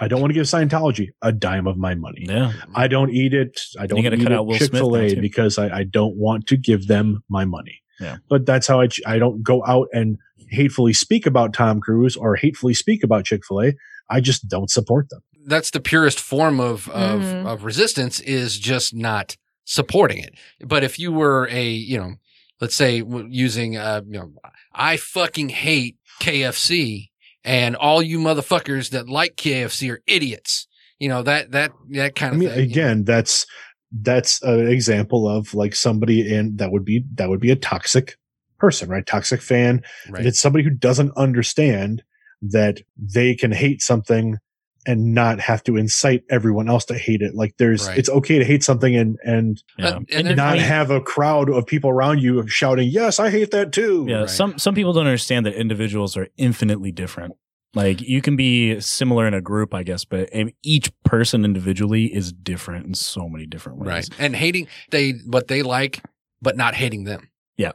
I don't want to give Scientology a dime of my money. Yeah. I don't eat it. I don't eat cut it Chick Fil A because I, I don't want to give them my money. Yeah. But that's how I, I don't go out and hatefully speak about Tom Cruise or hatefully speak about Chick fil A. I just don't support them. That's the purest form of, of, Mhm. of resistance is just not supporting it. But if you were a, you know, let's say using, uh, you know, I fucking hate KFC and all you motherfuckers that like KFC are idiots. You know, that, that, that kind I of mean, thing. you know. again, that's, that's an example of like somebody in that would be, that would be a toxic person, right? Toxic fan. right. It's somebody who doesn't understand that they can hate something and not have to incite everyone else to hate it. Like there's, Right. it's okay to hate something and, and Yeah. Uh, and not I have a crowd of people around you shouting, yes, I hate that too. Yeah, Right. some some people don't understand that individuals are infinitely different. Like you can be similar in a group, I guess, but each person individually is different in so many different ways. Right. And hating they what they like, but not hating them.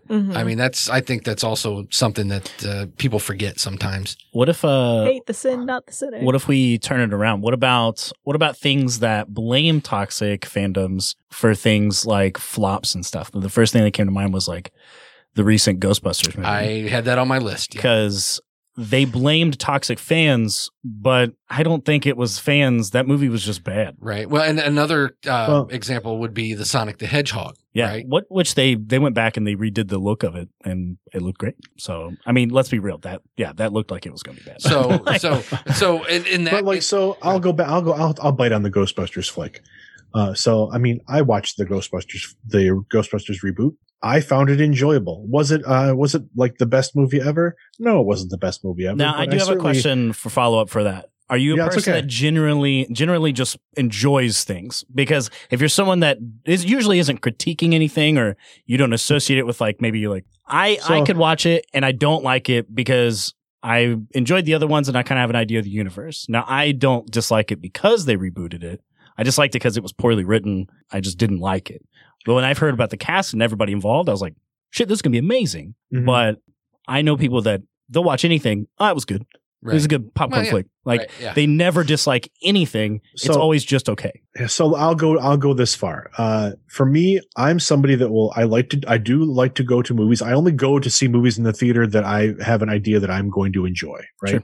Mhm. I mean, that's I think that's also something that uh, people forget sometimes. What if uh hate the sin, not the sinner. what if we turn it around? What about what about things that blame toxic fandoms for things like flops and stuff? The first thing that came to mind was like the recent Ghostbusters movie. I had that on my list. Yeah. because they blamed toxic fans, but I don't think it was fans. That movie was just bad. Right. Well, and another uh, Well- example would be the Sonic the Hedgehog. Yeah, Right. what which they they went back and they redid the look of it, and it looked great. So I mean, let's be real. That yeah, that looked like it was going to be bad. So [laughs] so so in, in that but like, so I'll go back, I'll go, I'll, I'll bite on the Ghostbusters flick. Uh, so, I mean, I watched the Ghostbusters, the Ghostbusters reboot. I found it enjoyable. Was it, uh, was it like the best movie ever? No, it wasn't the best movie ever. now I do have a question for follow up for that. Are you a Yeah, person okay. that generally generally just enjoys things? Because if you're someone that is usually isn't critiquing anything, or you don't associate it with like maybe you're like I I could watch it and I don't like it because I enjoyed the other ones and I kind of have an idea of the universe. Now I don't dislike it because they rebooted it. I just liked it because it was poorly written. I just didn't like it. But when I've heard about the cast and everybody involved, I was like, shit, this is gonna be amazing. Mhm. But I know people that they'll watch anything. Oh, it was good. It was a good popcorn Well, yeah. flick. Like Right, yeah. they never dislike anything. it's always just okay. so I'll go, I'll go this far. Uh, for me, I'm somebody that will, I like to, I do like to go to movies. I only go to see movies in the theater that I have an idea that I'm going to enjoy. Right. Sure.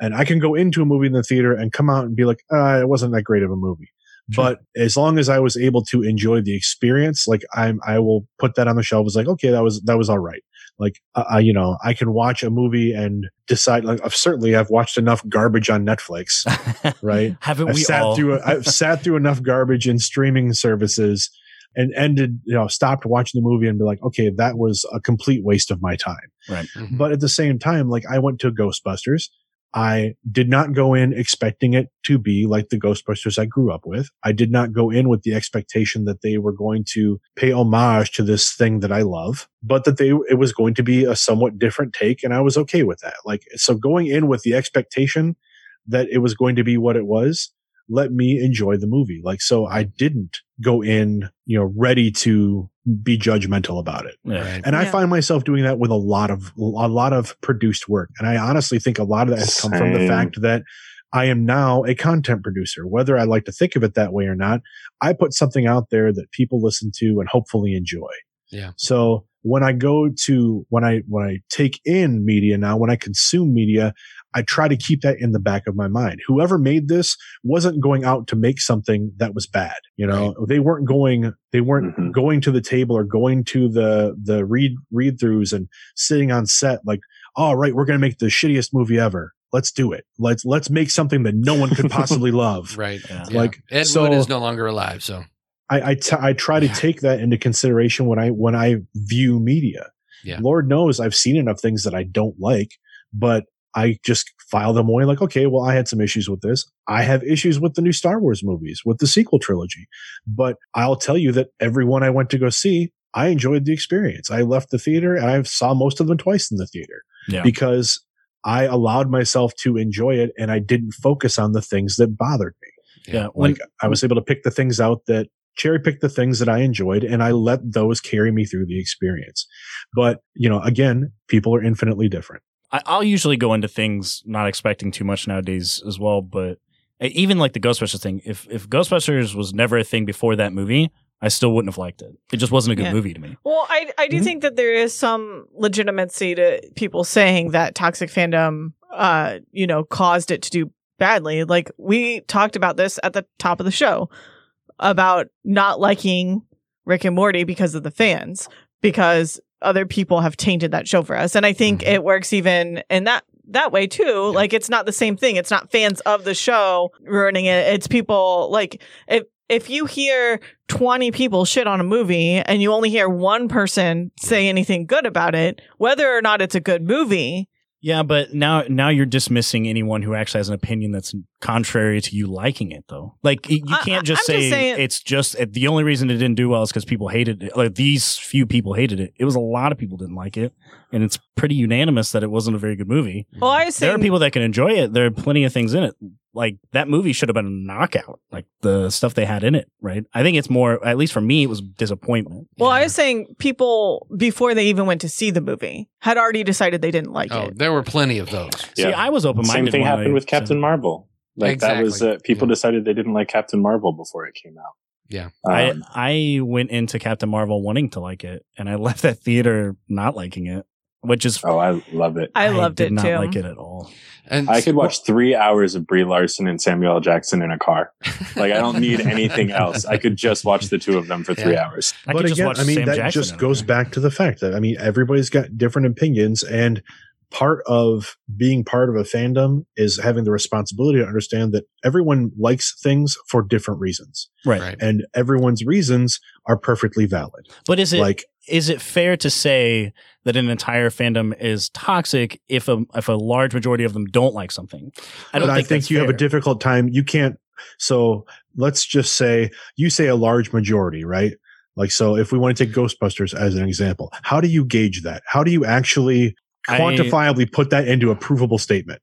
And I can go into a movie in the theater and come out and be like, uh, it wasn't that great of a movie. Sure. But as long as I was able to enjoy the experience, like I'm, I will put that on the shelf. It's like, okay, that was, that was all right. Like, uh, I, you know, I can watch a movie and decide, like, I've certainly, I've watched enough garbage on Netflix, [laughs] right? Haven't I've we sat all? through I've sat through enough garbage in streaming services and ended, you know, stopped watching the movie and be like, okay, that was a complete waste of my time. Mhm. But at the same time, like I went to Ghostbusters. I did not go in expecting it to be like the Ghostbusters I grew up with. I did not go in with the expectation that they were going to pay homage to this thing that I love, but that they, it was going to be a somewhat different take. And I was okay with that. Like, so going in with the expectation that it was going to be what it was, let me enjoy the movie. Like, so I mm-hmm. didn't go in, you know, ready to be judgmental about it. Yeah. Right. And I find myself doing that with a lot of a lot of produced work. And I honestly think a lot of that has come from the fact that I am now a content producer. Whether I like to think of it that way or not, I put something out there that people listen to and hopefully enjoy. Yeah. So when I go to when I when I take in media now, when I consume media, I try to keep that in the back of my mind. Whoever made this wasn't going out to make something that was bad. You know, they weren't going they weren't Mhm. going to the table or going to the the read read throughs and sitting on set like, all right, we're gonna make the shittiest movie ever. Let's do it. Let's let's make something that no one could possibly [laughs] love. Right. Yeah. Yeah. Like, Ed so- Wood is no longer alive. So I I, t- I try to Yeah. take that into consideration when I when I view media. Yeah. Lord knows I've seen enough things that I don't like, but I just file them away like, okay, well, I had some issues with this. I have issues with the new Star Wars movies, with the sequel trilogy. But I'll tell you that everyone I went to go see, I enjoyed the experience. I left the theater and I saw most of them twice in the theater Yeah. because I allowed myself to enjoy it and I didn't focus on the things that bothered me Yeah. When, like I was able to pick the things out that cherry picked the things that I enjoyed and I let those carry me through the experience. But, you know, again, people are infinitely different. I, I'll usually go into things not expecting too much nowadays as well. But even like the Ghostbusters thing, if if Ghostbusters was never a thing before that movie, I still wouldn't have liked it. It just wasn't a good Yeah. movie to me. Well, I I do Mhm. think that there is some legitimacy to people saying that toxic fandom, uh, you know, caused it to do badly. Like we talked about this at the top of the show about not liking Rick and Morty because of the fans, because other people have tainted that show for us, and I think Mhm. it works even in that that way too. Like it's not the same thing. It's not fans of the show ruining it. It's people like if if you hear 20 people shit on a movie and you only hear one person say anything good about it, whether or not it's a good movie, Yeah, but now now you're dismissing anyone who actually has an opinion that's contrary to you liking it, though. Like y- you can't just I'm say just saying- it's just uh, the only reason it didn't do well is because people hated it. Like these few people hated it. It was a lot of people didn't like it, and it's pretty unanimous that it wasn't a very good movie. well, I was There are people that can enjoy it. There are plenty of things in it. Like that movie should have been a knockout. Like the stuff they had in it, right? I think it's more, at least for me, it was disappointment. well, I was saying people before they even went to see the movie had already decided they didn't like Oh, it. there were plenty of those. See, I was open minded. Same thing happened with Captain Marvel. Like that was Exactly. uh, people Yeah. decided they didn't like Captain Marvel before it came out. Yeah. I, Um, I went into Captain Marvel wanting to like it, and I [laughs] left that theater not liking it, which is oh, I love it. I loved did it not too. like it at all. And I could watch three hours of Brie Larson and Samuel L. Jackson in a car. Like I don't need anything else. I could just watch the two of them for three Yeah. hours. I but could just again, watch I mean, Sam that Jackson just goes back to the fact that, I mean, everybody's got different opinions and part of being part of a fandom is having the responsibility to understand that everyone likes things for different reasons right. Right. and everyone's reasons are perfectly valid. But is it like, is it fair to say that an entire fandom is toxic if a if a large majority of them don't like something? I don't but think, I think that's you have a difficult time. You can't. So let's just say you say a large majority, right? Like, so if we want to take Ghostbusters as an example, how do you gauge that? How do you actually I- quantifiably put that into a provable statement?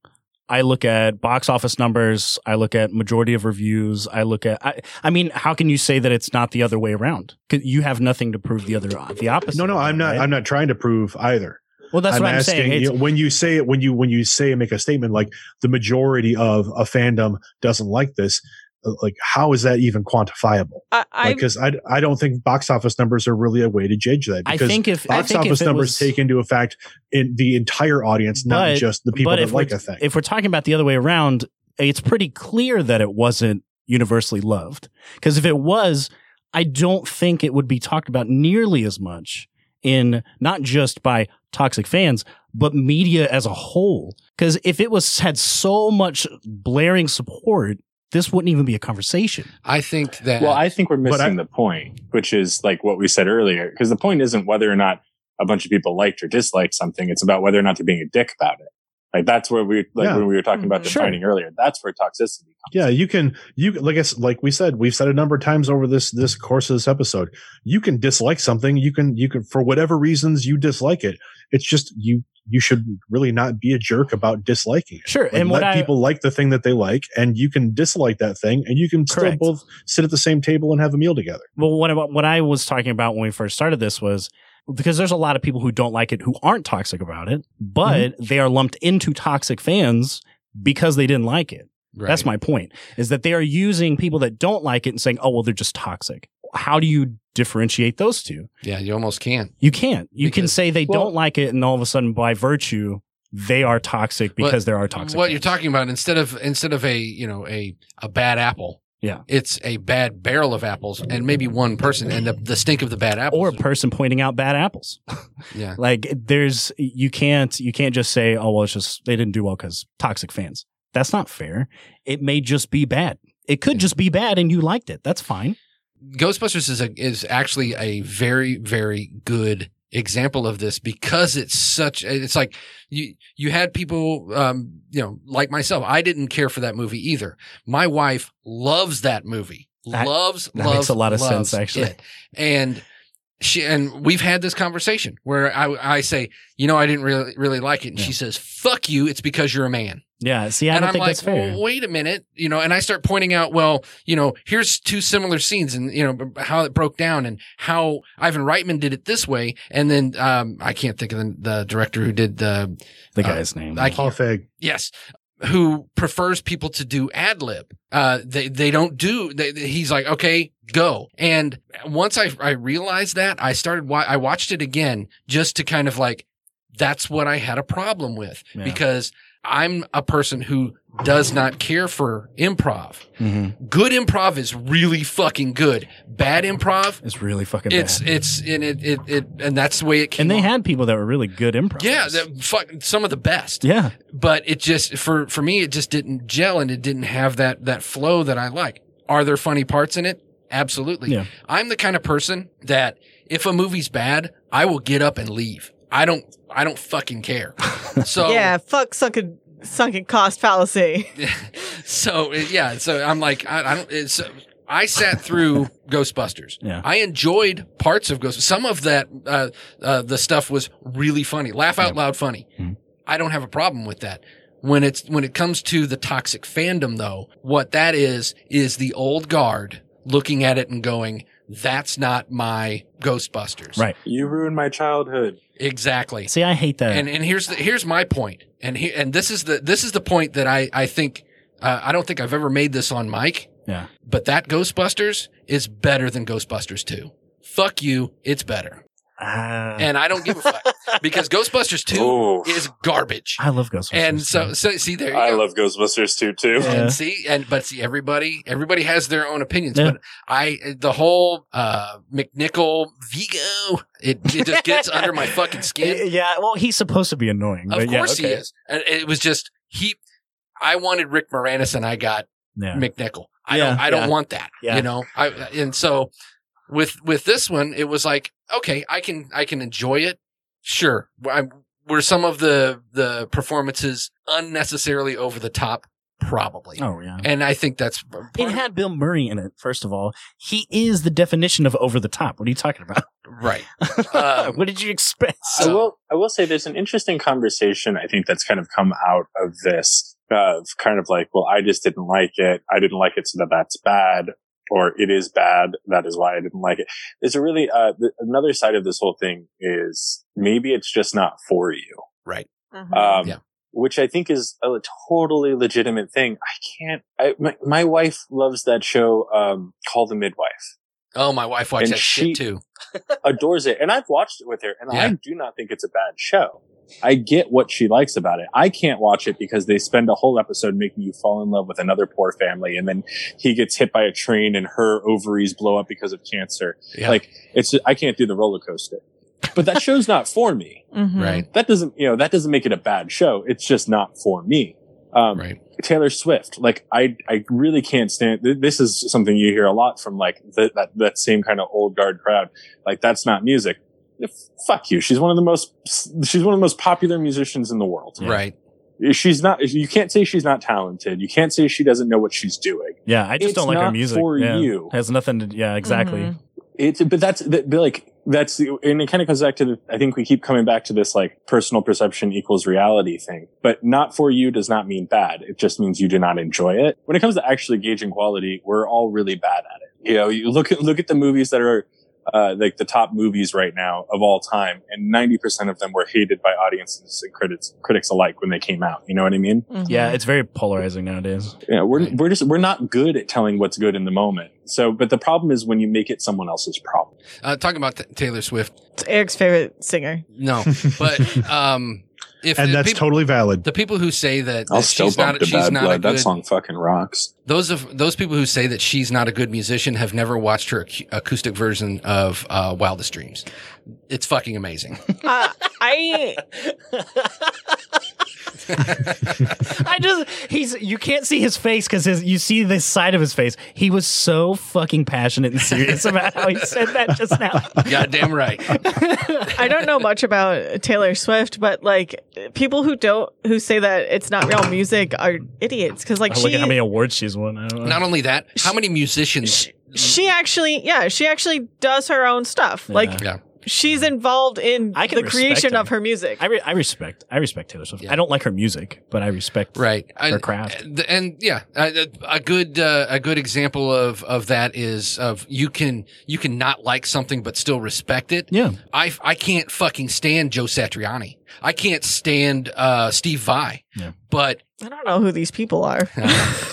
I look at box office numbers. I look at majority of reviews. I look at. I, I mean, how can you say that it's not the other way around? you have nothing to prove the other the opposite. No, no, I'm not. right? I'm not trying to prove either. well, that's I'm what I'm asking saying. you know, when you say it, when you when you say and make a statement like the majority of a fandom doesn't like this, Uh, like how is that even quantifiable? I, I Because I, I don't think box office numbers are really a way to judge that. because I think if I box think office if numbers was, take into effect in the entire audience, not just the people but that like a thing. if we're talking about the other way around, it's pretty clear that it wasn't universally loved. Because if it was, I don't think it would be talked about nearly as much in not just by toxic fans, but media as a whole. Because if it was had so much blaring support, this wouldn't even be a conversation. I think that Well, I think we're missing I- the point, which is like what we said earlier, because the point isn't whether or not a bunch of people liked or disliked something. It's about whether or not they're being a dick about it. Like that's where we, like Yeah. when we were talking about Mhm. defining earlier, that's where toxicity comes. yeah, you can you like I, s- like we said, we've said a number of times over this this course of this episode. You can dislike something. You can you can for whatever reasons you dislike it. It's just you you should really not be a jerk about disliking it. Sure. Like, and what let I, people like the thing that they like, and you can dislike that thing, and you can still both sit at the same table and have a meal together. Well, what I, what I was talking about when we first started this was because there's a lot of people who don't like it who aren't toxic about it, but Mm-hmm. they are lumped into toxic fans because they didn't like it. Right. That's my point. Is that they are using people that don't like it and saying, "Oh, well, they're just toxic." How do you differentiate those two? yeah, you almost can't. You can't. You can say they well- don't like it, and all of a sudden, by virtue, they are toxic What- because there are toxic. What fans. you're talking about instead of instead of a you know a a bad apple, Yeah. it's a bad barrel of apples and maybe one person and the, the stink of the bad apples. or a person pointing out bad apples. [laughs] yeah, Like there's you can't you can't just say oh well it's just they didn't do well because toxic fans. That's not fair. It may just be bad. It could just be bad and you liked it. That's fine. Ghostbusters is a, is actually a very very good example of this because it's such it's like you you had people um you know like myself I didn't care for that movie either my wife loves that movie That- loves that loves makes a lot of sense, actually. it. and she and we've had this conversation where I I say you know I didn't really really like it and Yeah. she says fuck you it's because you're a man Yeah. See, I and don't I'm think like, that's fair. well, wait a minute, you know, and I start pointing out, well, you know, here's two similar scenes and, you know, how it broke down and how Ivan Reitman did it this way. And then, um, I can't think of the, the director who did the, the uh, guy's name. I Paul Feig. yes, who prefers people to do ad lib. Uh, they, they don't do, they, he's like, okay, go. And once I, I realized that, I started, wa- I watched it again just to kind of like, that's what I had a problem with Yeah. because I'm a person who does not care for improv. hmm Good improv is really fucking good. Bad improv, is really fucking it's bad. it's and it, it it and that's the way it came. and they had people that were really good improv. yeah, the, fuck, some of the best. yeah. But it just for for me, it just didn't gel and it didn't have that that flow that I like. Are there funny parts in it? Absolutely. Yeah. I'm the kind of person that if a movie's bad, I will get up and leave. I don't I don't fucking care. [laughs] So Yeah, fuck sunken sunken cost fallacy. [laughs] so yeah, so I'm like, I, I don't. It's, I sat through [laughs] Ghostbusters. Yeah. I enjoyed parts of Ghost. Some of that, uh, uh, the stuff was really funny, laugh out Yeah. loud funny. Mhm. I don't have a problem with that. When it's when it comes to the toxic fandom, though, what that is is the old guard looking at it and going, "That's not my Ghostbusters." Right. You ruined my childhood. Exactly. See, I hate that. And and here's the, here's my point. and he, and this is the this is the point that I I think uh, I don't think I've ever made this on mic, yeah. but that Ghostbusters is better than Ghostbusters two. Fuck you, it's better, Ah. and I don't give a fuck because [laughs] Ghostbusters two Oh, is garbage. I love Ghostbusters. And so so see there you I go. love Ghostbusters 2 Too. Yeah. And see, and but see, everybody, everybody has their own opinions. Yeah. But I, the whole uh MacNicol Vigo, it it just gets [laughs] under my fucking skin. yeah, well, he's supposed to be annoying. Of but yeah, course he is. And it was just he. I wanted Rick Moranis, and I got Yeah. MacNicol. I Yeah, don't. I don't want that. Yeah. You know. I and so with with this one, it was like okay, I can I can enjoy it. Sure. I, were some of the the performances unnecessarily over the top? Probably. Oh yeah. And I think that's part It had Bill Murray in it. First of all, he is the definition of over the top. What are you talking about? right. [laughs] Um, what did you expect? I will. I will say there's an interesting conversation. I think that's kind of come out of this of kind of like, well, I just didn't like it. I didn't like it, so that that's bad, or it is bad. That is why I didn't like it. There's a really uh, th- another side of this whole thing is maybe it's just not for you. Mhm. Um, Yeah. Which I think is a totally legitimate thing. I can't. I, my, my wife loves that show, um, Call the Midwife. Oh, my wife watched And that she- shit too. [laughs] adores it. And I've watched it with her and I do not think it's a bad show. I get what she likes about it. I can't watch it because they spend a whole episode making you fall in love with another poor family and then he gets hit by a train and her ovaries blow up because of cancer. Yeah. Like it's, I can't do the roller coaster. But that show's not for me. Mhm. right. That doesn't, you know, that doesn't make it a bad show. It's just not for me. Um, Right. Taylor Swift, like I, I really can't stand. th- This is something you hear a lot from like the, that that same kind of old guard crowd. Like that's not music. F- Fuck you. She's one of the most. She's one of the most popular musicians in the world. Yeah. Right. She's not. You can't say she's not talented. You can't say she doesn't know what she's doing. yeah, I just It's don't like her not music. for yeah. you. Has nothing to. Yeah, exactly. Mhm. It's but that's that, but, like that's the, and it kind of comes back to the. I think we keep coming back to this like personal perception equals reality thing. But not for you does not mean bad. It just means you do not enjoy it. When it comes to actually gauging quality, we're all really bad at it. You know, you look at look at the movies that are. Uh, like the top movies right now of all time, and 90% of them were hated by audiences and critics, critics alike when they came out. You know what I mean? Mhm. Yeah, it's very polarizing nowadays. Yeah, we're we're just we're not good at telling what's good in the moment. So, but the problem is when you make it someone else's problem. Uh, talking about t- Taylor Swift. It's Eric's favorite singer. No, but [laughs] um, if and the that's people, totally valid. the people who say that, I'll still she's bump not to she's Bad not a Blood. That good song fucking rocks. those of those people who say that she's not a good musician have never watched her ac- acoustic version of uh, Wildest Dreams. It's fucking amazing. Uh, I [laughs] [laughs] I just he's you can't see his face because his you see this side of his face. He was so fucking passionate and serious about how he said that just now. [laughs] Goddamn right. I don't know much about Taylor Swift, but like people who don't who say that it's not real music are idiots because like Oh, look she at how many awards she's won. I don't know. Not only that, how many musicians? she actually yeah she actually does her own stuff Yeah. like Yeah. She's involved in I the creation her. of her music. I, re- I respect I respect Taylor Swift. Yeah. I don't like her music, but I respect right I- her craft. and, and yeah a, a good uh, a good example of of that is of you can you can not like something but still respect it Yeah, i i can't fucking stand joe satriani i can't stand uh steve vai Yeah. but I don't know who these people are. [laughs]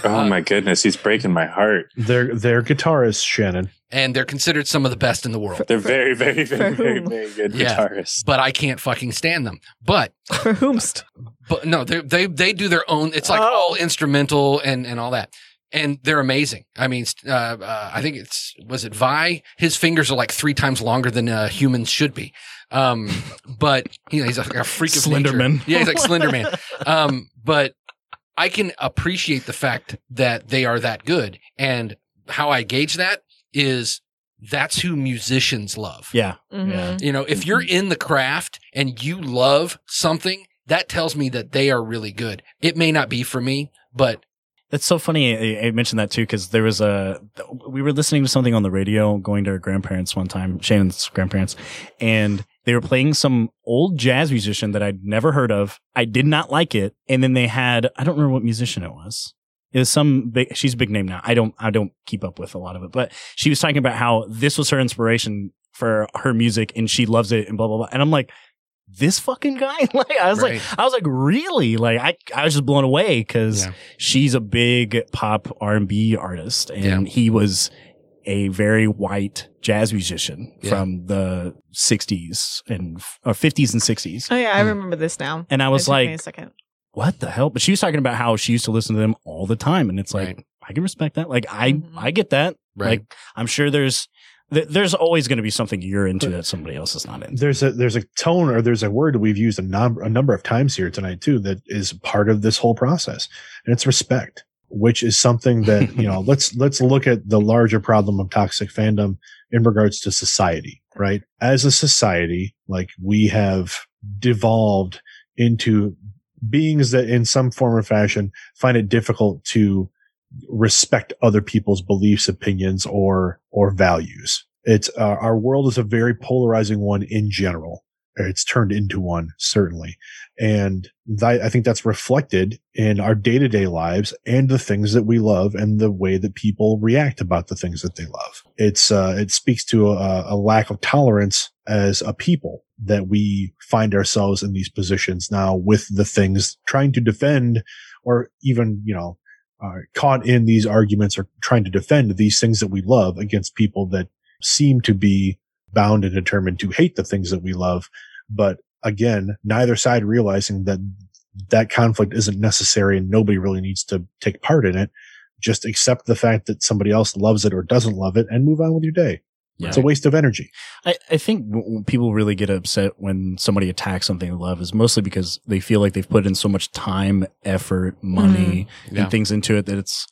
Oh Uh, my goodness, he's breaking my heart. They're they're guitarists, Shannon. and they're considered some of the best in the world They're very, very, very, for very, very good Yeah. guitarists. but i can't fucking stand them but [laughs] For whomst? but no they they they do their own it's like Oh. all instrumental and and all that and they're amazing i mean uh, uh i think it's was it vai his fingers are like three times longer than uh, humans should be um but you know he's like a freak of nature. Slenderman. yeah he's like slenderman [laughs] um but i can appreciate the fact that they are that good and how i gauge that is that's who musicians love yeah, Mhm. Yeah. you know, if you're in the craft and you love something, that tells me that they are really good. It may not be for me, but That's so funny. I, I mentioned that too because there was a we were listening to something on the radio, going to our grandparents one time, Shannon's grandparents, and they were playing some old jazz musician that I'd never heard of. I did not like it, and then they had I don't remember what musician it was. It was some big. She's a big name now. I don't I don't keep up with a lot of it, but she was talking about how this was her inspiration for her music, and she loves it, and blah blah blah. And I'm like. This fucking guy, [laughs] like I was Right. like, I was like, really, like I, I was just blown away because Yeah. she's a big pop R&B artist and Yeah. he was a very white jazz musician Yeah. from the 60s and or 50s and 60s. Oh yeah, I Hmm. remember this now. And I was took me a like, second. what the hell? But she was talking about how she used to listen to them all the time and it's like Right. I can respect that. Like I Mhm. I get that. right. Like I'm sure there's th- there's always going to be something you're into that somebody else is not into. There's a there's a tone or there's a word we've used a, num- a number of times here tonight too that is part of this whole process, and it's respect, which is something that [laughs] you know. let's let's look at the larger problem of toxic fandom in regards to society, right? As a society, like we have devolved into beings that, in some form or fashion, find it difficult to respect other people's beliefs, opinions, or or values. It's uh, our world is a very polarizing one in general. It's turned into one certainly, and that, I think that's reflected in our day to day lives and the things that we love and the way that people react about the things that they love. It's uh, it speaks to a, a lack of tolerance as a people that we find ourselves in these positions now with the things trying to defend or even you know are caught in these arguments or trying to defend these things that we love against people that seem to be bound and determined to hate the things that we love. But again, neither side realizing that that conflict isn't necessary and nobody really needs to take part in it. Just accept the fact that somebody else loves it or doesn't love it and move on with your day. Yeah. It's a waste of energy. I, I think w- people really get upset when somebody attacks something they love is mostly because they feel like they've put in so much time, effort, money, mm-hmm. Yeah. and things into it that it's.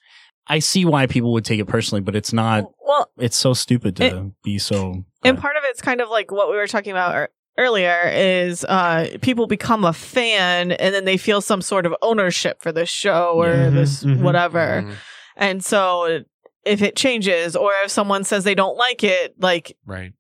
I see why people would take it personally, but it's not. Well, It's so stupid to It- be so. and uh, part of it's kind of like what we were talking about ear- earlier is uh people become a fan and then they feel some sort of ownership for this show or Yeah. Mhm, this mhm. whatever Mhm. and so if it changes or if someone says they don't like it like Right.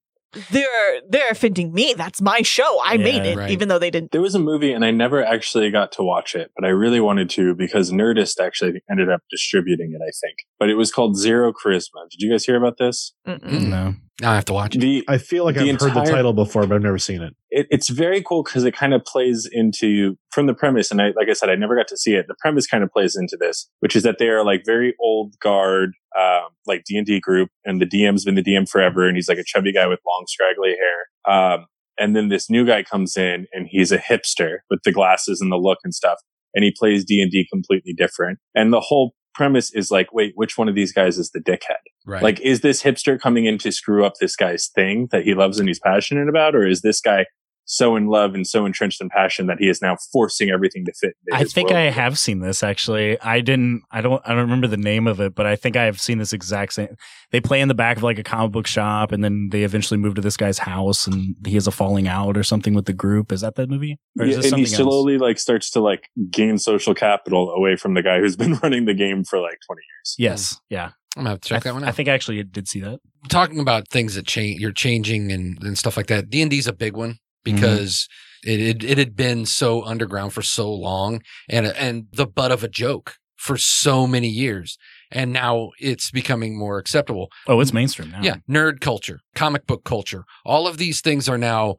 They're they're offending me that's my show i Yeah, made it right. even though they didn't There was a movie, and I never actually got to watch it, but I really wanted to because Nerdist actually ended up distributing it, I think. But it was called Zero Charisma. Did you guys hear about this? Mm-mm. Mm, no. Now I have to watch it. The I feel like The I've heard the title before, but I've never seen it. it, it's very cool because it kind of plays into from the premise and I, like i said i never got to see it the premise kind of plays into this which is that they are like very old guard um, like d&d group and the dm's been the dm forever and he's like a chubby guy with long scraggly hair um, and then this new guy comes in and he's a hipster with the glasses and the look and stuff and he plays d&d completely different and the whole premise is like wait which one of these guys is the dickhead Right. like, is this hipster coming in to screw up this guy's thing that he loves and he's passionate about? Or is this guy so in love and so entrenched in passion that he is now forcing everything to fit? into I his think I have seen this actually. I didn't. I don't. I don't remember the name of it, but I think I have seen this exact same. They play in the back of like a comic book shop, and then they eventually move to this guy's house, and he has a falling out or something with the group. Is that that movie? Or Yeah, this and he something else? slowly like starts to like gain social capital away from the guy who's [laughs] been running the game for like 20 years. Yes. Mm. Yeah. I'm gonna have to check I, that one I out. think I actually did see that. Talking about things that change, you're changing and, and stuff like that. D and D is a big one Mm-hmm. because it, it it had been so underground for so long and and the butt of a joke for so many years, and now it's becoming more acceptable. Oh, it's mainstream now. Yeah, nerd culture, comic book culture, all of these things are now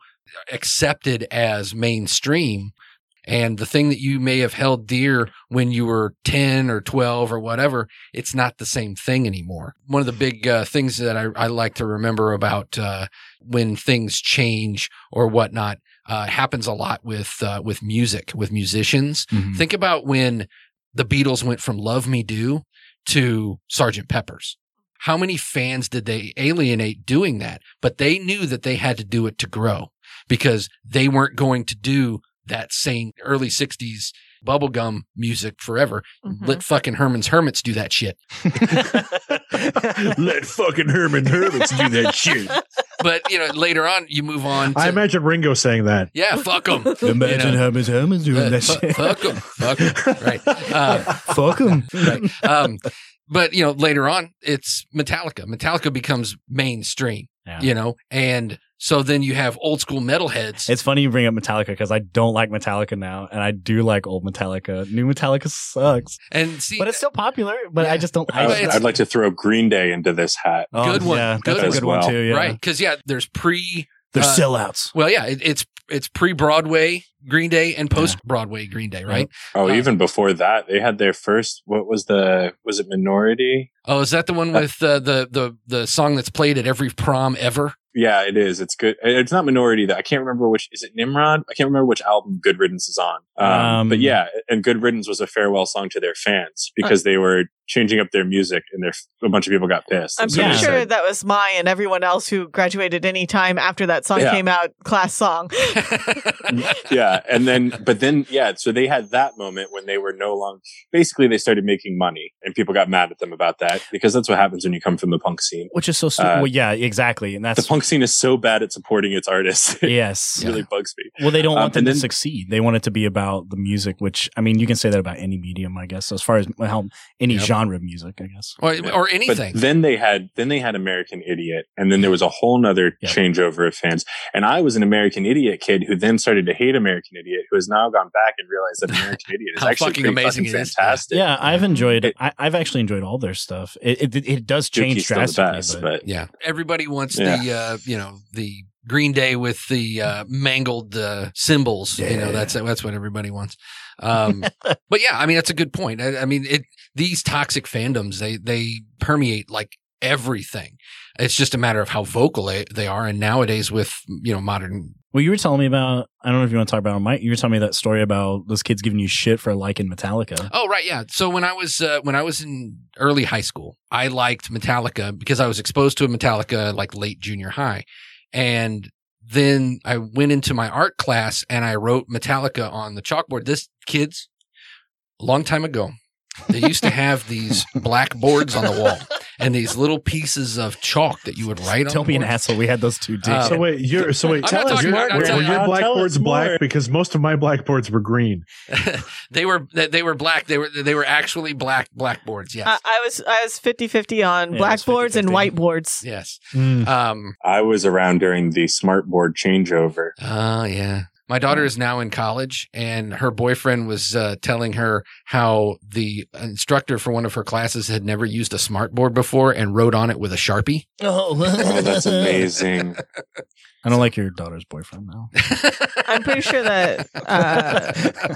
accepted as mainstream. And the thing that you may have held dear when you were 10 or 12 or whatever, it's not the same thing anymore. One of the big uh, things that I, I like to remember about uh, when things change or whatnot uh, happens a lot with uh, with music, with musicians. Mhm. Think about when the Beatles went from Love Me Do to Sergeant Pepper's. How many fans did they alienate doing that? But they knew that they had to do it to grow because they weren't going to do that same early 60s bubblegum music forever. Mhm. Let fucking Herman's Hermits do that shit. [laughs] Let fucking Herman Hermits do that shit. But, you know, later on, you move on to. I imagine Ringo saying that. yeah, fuck them. [laughs] Imagine You know, Herman's Hermits doing uh, that fu- shit. fuck them. Fuck 'em. Right. Uh, Fuck him. right. Um, but you know, later on, it's Metallica. Metallica becomes mainstream. Yeah. You know, and so then you have old school metalheads. It's funny you bring up Metallica because I don't like Metallica now, and I do like old Metallica. New Metallica sucks, and see, But it's still popular. But Yeah. I just don't. I, But I, it's- I'd like to throw Green Day into this hat. Oh, Good one. Yeah, Good that's a one. good one too. Yeah. right? Because yeah, there's pre. They're Uh, sellouts. Well, yeah, it, it's it's pre Broadway Green Day and post Broadway Green Day, right? Oh, Uh, even before that, they had their first. What was the? Was it Minority? Oh, is that the one with uh, the the the song that's played at every prom ever? Yeah, it is. It's good. It's not Minority that I can't remember which. Is it Nimrod? I can't remember which album Good Riddance is on. Um, Um, but yeah, and Good Riddance was a farewell song to their fans because they were changing up their music, and their a bunch of people got pissed. I'm So pretty they sure that was my and everyone else who graduated any time after that song Yeah. came out class song. [laughs] yeah, and then but then yeah, so they had that moment when they were no longer. Basically, they started making money, and people got mad at them about that because that's what happens when you come from the punk scene. Which is so stupid. uh, well, yeah, exactly, and that's The punk scene is so bad at supporting its artists. [laughs] it yes. really bugs me. Well, they don't Um, want them and to succeed. They want it to be about the music, which I mean, you can say that about any medium, I guess, as far as how any Yep. Genre of music, I guess. or, or But anything. then they had then they had American Idiot, and then there was a whole nother Yeah. changeover of fans. And I was an American Idiot kid who then started to hate American Idiot, who has now gone back and realized that [laughs] American Idiot is actually fucking amazing fucking fantastic. Yeah, I've enjoyed. It- I, I've actually enjoyed all their stuff. It it, it does change Dookie's drastically, best, but, but yeah, everybody wants Yeah. the uh, you know the Green Day with the uh, mangled uh, symbols. You know that's that's what everybody wants. Um, [laughs] but yeah, I mean that's a good point. I, I mean it. These toxic fandoms they they permeate like everything. It's just a matter of how vocal they, they are. And nowadays with you know modern well, you were telling me about. I don't know if you want to talk about it, Mike. You were telling me that story about those kids giving you shit for liking Metallica. Oh right, yeah. So when I was uh, when I was in early high school, I liked Metallica because I was exposed to Metallica like late junior high, and then I went into my art class and I wrote Metallica on the chalkboard. This kids, a long time ago, they used to have these blackboards on the wall and these little pieces of chalk that you would write on. Don't the be an board. asshole. We had those two. Dicks. Uh, So wait, you're so wait. I'm Tell not us, talking- your, I'm were your blackboards black? more. Because most of my blackboards were green. [laughs] they were they they were black. They were they were actually black blackboards. Yes, I, I was I was 50-50 on Yeah, blackboards and whiteboards. yes. Mm. Um. I was around during the smartboard changeover. Oh, yeah. My daughter is now in college, and her boyfriend was uh, telling her how the instructor for one of her classes had never used a smartboard before and wrote on it with a sharpie. oh, Oh, [laughs] that's amazing. [laughs] I don't like your daughter's boyfriend now. [laughs] I'm pretty sure that uh,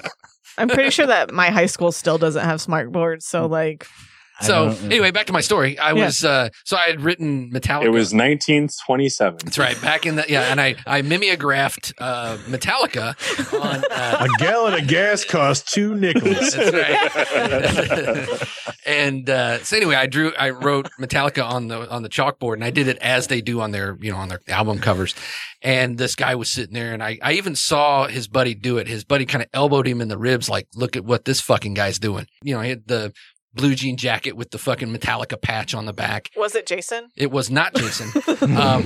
I'm pretty sure that my high school still doesn't have smart boards. So like, I so anyway, back to my story. I Yeah. was uh, so I had written Metallica. It was 1927. that's right back in the yeah, and I I mimeographed uh, Metallica on. Uh, A gallon of gas costs two nickels. That's right. [laughs] and uh, so anyway, I drew, I wrote Metallica on the on the chalkboard, and I did it as they do on their you know on their album covers. And this guy was sitting there, and I I even saw his buddy do it. His buddy kind of elbowed him in the ribs, like, "Look at what this fucking guy's doing." You know, he had the blue jean jacket with the fucking Metallica patch on the back. was it Jason? It was not Jason. [laughs] um,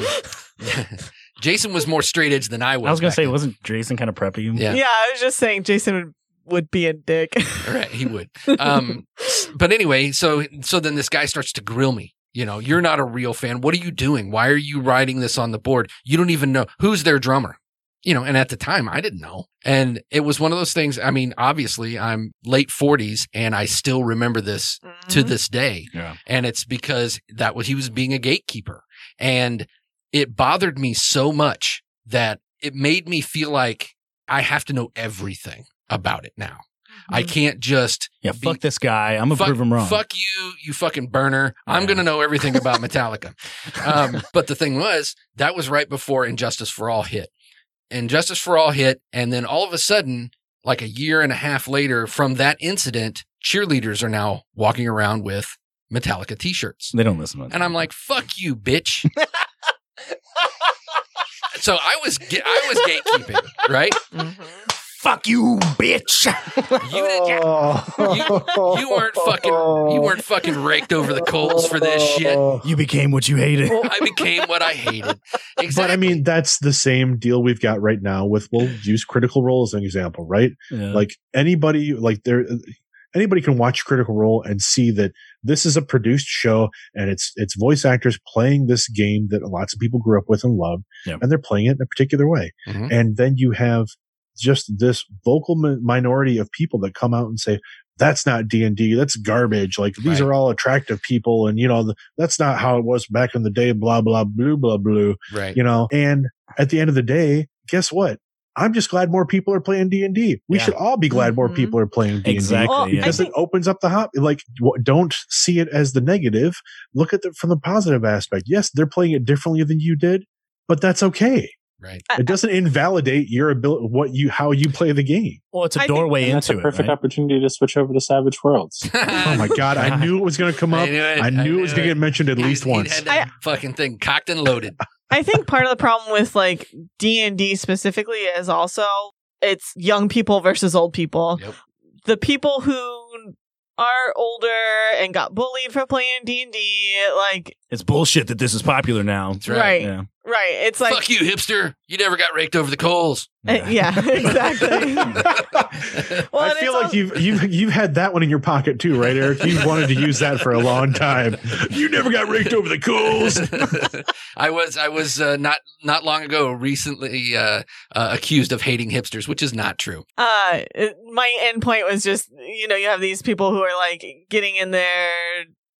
[laughs] Jason was more straight edge than I was. I was gonna say, then. wasn't Jason kind of preppy? Yeah. Yeah, I was just saying Jason would, would be a dick. [laughs] Right, he would. Um, but anyway, so so then this guy starts to grill me. You know, you're not a real fan. What are you doing? Why are you writing this on the board? You don't even know who's their drummer. You know, and at the time I didn't know. And it was one of those things. I mean, obviously I'm late 40s and I still remember this to Mhm. this day. Yeah. And it's because that was he was being a gatekeeper. And it bothered me so much that it made me feel like I have to know everything about it now. I can't just Yeah, be- fuck this guy. I'm gonna fuck, prove him wrong. Fuck you, you fucking burner. I'm going to know everything about [laughs] Metallica. um, but the thing was, that was right before And Justice for All hit. And Justice for All hit. And then all of a sudden, like a year and a half later from that incident, cheerleaders are now walking around with Metallica t shirts. They don't listen to. And I'm like, fuck you, bitch. [laughs] so I was, I was gatekeeping, right? Mhm. Fuck you, bitch. You didn't, Oh. you weren't fucking, you weren't fucking raked over the coals for this shit. you became what you hated. I became what I hated. Exactly. But I mean, that's the same deal we've got right now with, we'll use Critical Role as an example, right? Yeah. Like anybody, like there, anybody can watch Critical Role and see that this is a produced show and it's, it's voice actors playing this game that lots of people grew up with and love. Yep. And they're playing it in a particular way. Mhm. And then you have just this vocal mi- minority of people that come out and say, that's not D&D. That's garbage. Like these Right. are all attractive people. And you know, the, that's not how it was back in the day, blah, blah, blue, blah, blue right. you know and at the end of the day guess what i'm just glad more people are playing d&d we Yeah. should all be glad more Mhm. people are playing d&d Exactly. Well, yeah. Because think- it opens up the hop like w- don't see it as the negative look at it from the positive aspect yes they're playing it differently than you did but that's okay Right. it doesn't invalidate your ability what you how you play the game well, it's a I think- doorway And that's into a perfect it. Right? opportunity to switch over to Savage Worlds. [laughs] oh my god i knew it was going to come up I knew it. i knew I it was going to get mentioned at He'd- least once had that fucking thing cocked and loaded. [laughs] I think part of the problem with like D and D specifically is also it's young people versus old people. Yep. The people who are older and got bullied for playing D and D, like It's bullshit that this is popular now. That's right. right, Yeah. Right. It's like Fuck you, hipster. You never got raked over the coals. uh, yeah, [laughs] exactly. [laughs] well, I feel it's like you've you've you've had that one in your pocket too, right, Eric? You've wanted to use that for a long time. [laughs] You never got raked over the coals. I was I was uh, not not long ago recently uh, uh, accused of hating hipsters, which is not true. uh my end point was just you know you have these people who are like getting in their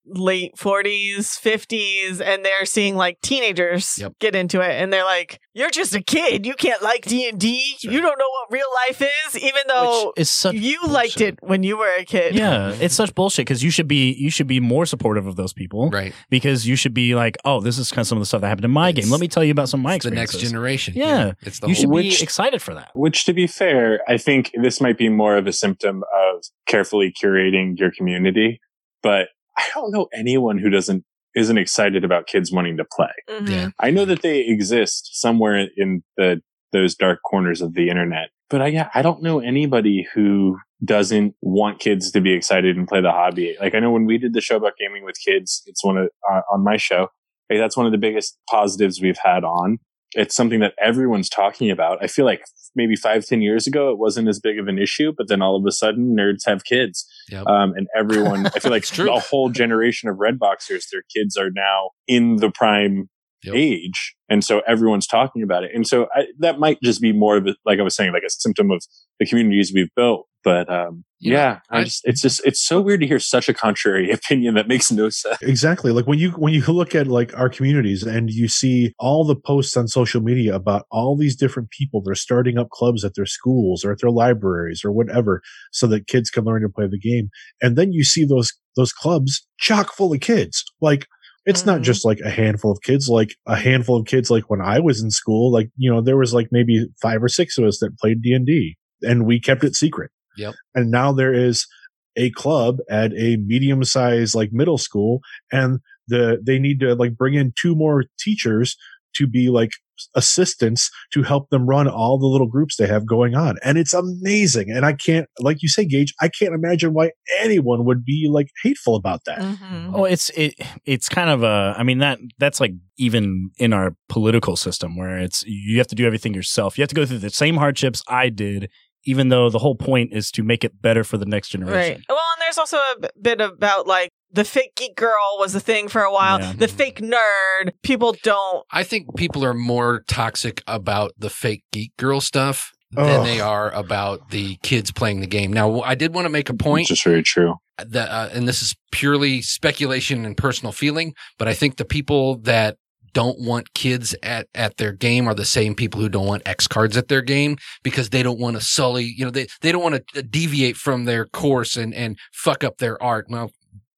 late 40s 50s and they're seeing like teenagers Yep. get into it and they're like you're just a kid you can't like d&d you don't know what real life is even though Which is such you liked it when you were a kid Yeah, [laughs] it's such bullshit because you should be you should be more supportive of those people Right. because you should be like, oh, this is kind of some of the stuff that happened in my It's- game. Let me tell you about some of my It's the next generation. Yeah. It's the You whole should Which- be excited for that. Which, to be fair, I think this might be more of a symptom of carefully curating your community. But I don't know anyone who doesn't isn't excited about kids wanting to play. Mhm. Yeah. I know that they exist somewhere in the those dark corners of the internet, but I yeah, I don't know anybody who doesn't want kids to be excited and play the hobby. Like I know when we did the show about gaming with kids, it's one of uh, on my show. Like, that's one of the biggest positives we've had on. It's something that everyone's talking about. I feel like maybe five, ten years ago, it wasn't as big of an issue, but then all of a sudden, nerds have kids, Yep. um, and everyone. I feel [laughs] like a whole generation of Redboxers, their kids are now in the prime Yep. age, and so everyone's talking about it. And so I, that might just be more of a, like I was saying, like a symptom of the communities we've built. But um, Yeah, yeah, I, I- just it's just it's so weird to hear such a contrary [laughs] opinion that makes no sense. Exactly. Like when you when you look at like our communities and you see all the posts on social media about all these different people that are starting up clubs at their schools or at their libraries or whatever so that kids can learn to play the game. And then you see those those clubs chock full of kids. Like it's not Mhm. just like a handful of kids, like a handful of kids like when I was in school, like, you know, there was like maybe five or six of us that played D&D and we kept it secret. Yep. And now there is a club at a medium sized like middle school and the they need to like bring in two more teachers to be like assistants to help them run all the little groups they have going on and it's amazing and i can't like you say gage i can't imagine why anyone would be like hateful about that Mhm. Oh, it's it it's kind of a I mean that that's like even in our political system where it's you have to do everything yourself. You have to go through the same hardships I did, even though the whole point is to make it better for the next generation. Right. Well, and there's also a bit about like the fake geek girl was a thing for a while. Yeah. The fake nerd. People don't. I think people are more toxic about the fake geek girl stuff than they are about the kids playing the game. Now, I did want to make a point Which is very true. that, uh, and this is purely speculation and personal feeling, but I think the people that don't want kids at, at their game are the same people who don't want X cards at their game because they don't want to sully, you know, they, they don't want to deviate from their course and, and fuck up their art. Well,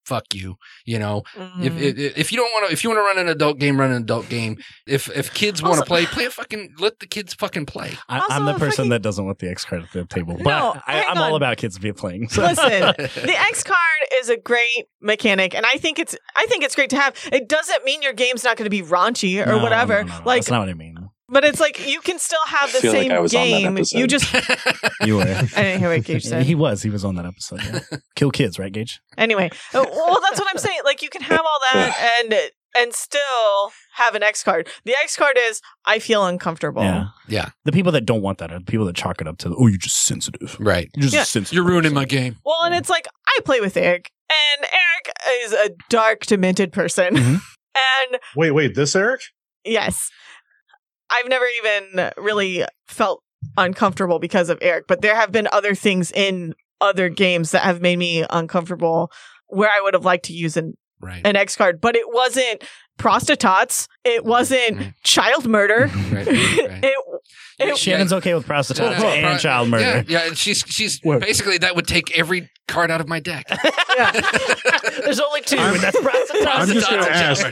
fuck you, you know, if, Mhm. if if you don't want to, if you want to run an adult game, run an adult game. If if kids want to play, play a fucking let the kids fucking play. I, Also, I'm the person I- that doesn't want the X card at the table, but No, I, i'm all about kids be playing. So. Listen, [laughs] the X card is a great mechanic, and I think it's I think it's great to have. It doesn't mean your game's not going to be raunchy or No, no, whatever. no, no, no. Like, that's not what I mean. But it's like you can still have the I feel like same I was on that game. You just You were. I didn't hear what Gage said. he was. He was on that episode. Yeah. [laughs] Kill kids, right, Gage? Anyway, uh, well, that's what I'm saying. Like you can have all that [laughs] and and still have an X card. The X card is I feel uncomfortable. Yeah. Yeah. The people that don't want that are the people that chalk it up to, oh, you're just sensitive. right. You're just Yeah. sensitive. You're ruining my game. Well, and it's like I play with Eric, and Eric is a dark, demented person, Mhm. [laughs] and Wait, wait, this Eric? yes, I've never even really felt uncomfortable because of Eric, but there have been other things in other games that have made me uncomfortable where I would have liked to use an, Right. an X card, but it wasn't prostitutes, it wasn't Mhm. child murder. [laughs] Right, right. [laughs] it, it, Shannon's okay with prostitutes and child murder. Yeah, yeah. and She's she's [laughs] What? basically that would take every card out of my deck. yeah. There's only two, I'm- and that's prostitutes. I'm just gonna and ask.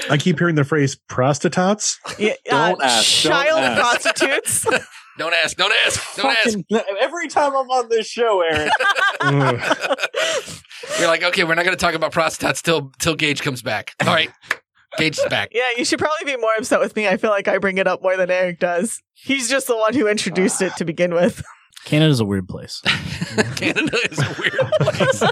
Child murder. I keep hearing the phrase prostitutes. Yeah, [laughs] Don't uh, ask, don't Child ask. prostitutes. [laughs] Don't ask. Don't ask. Don't ask. Every time I'm on this show, Aaron. [laughs] You're like, okay, we're not going to talk about prostitutes till till Gage comes back. All right, Gage's back. yeah, you should probably be more upset with me. I feel like I bring it up more than Eric does. He's just the one who introduced it to begin with. Canada's a weird place. Canada is a weird place.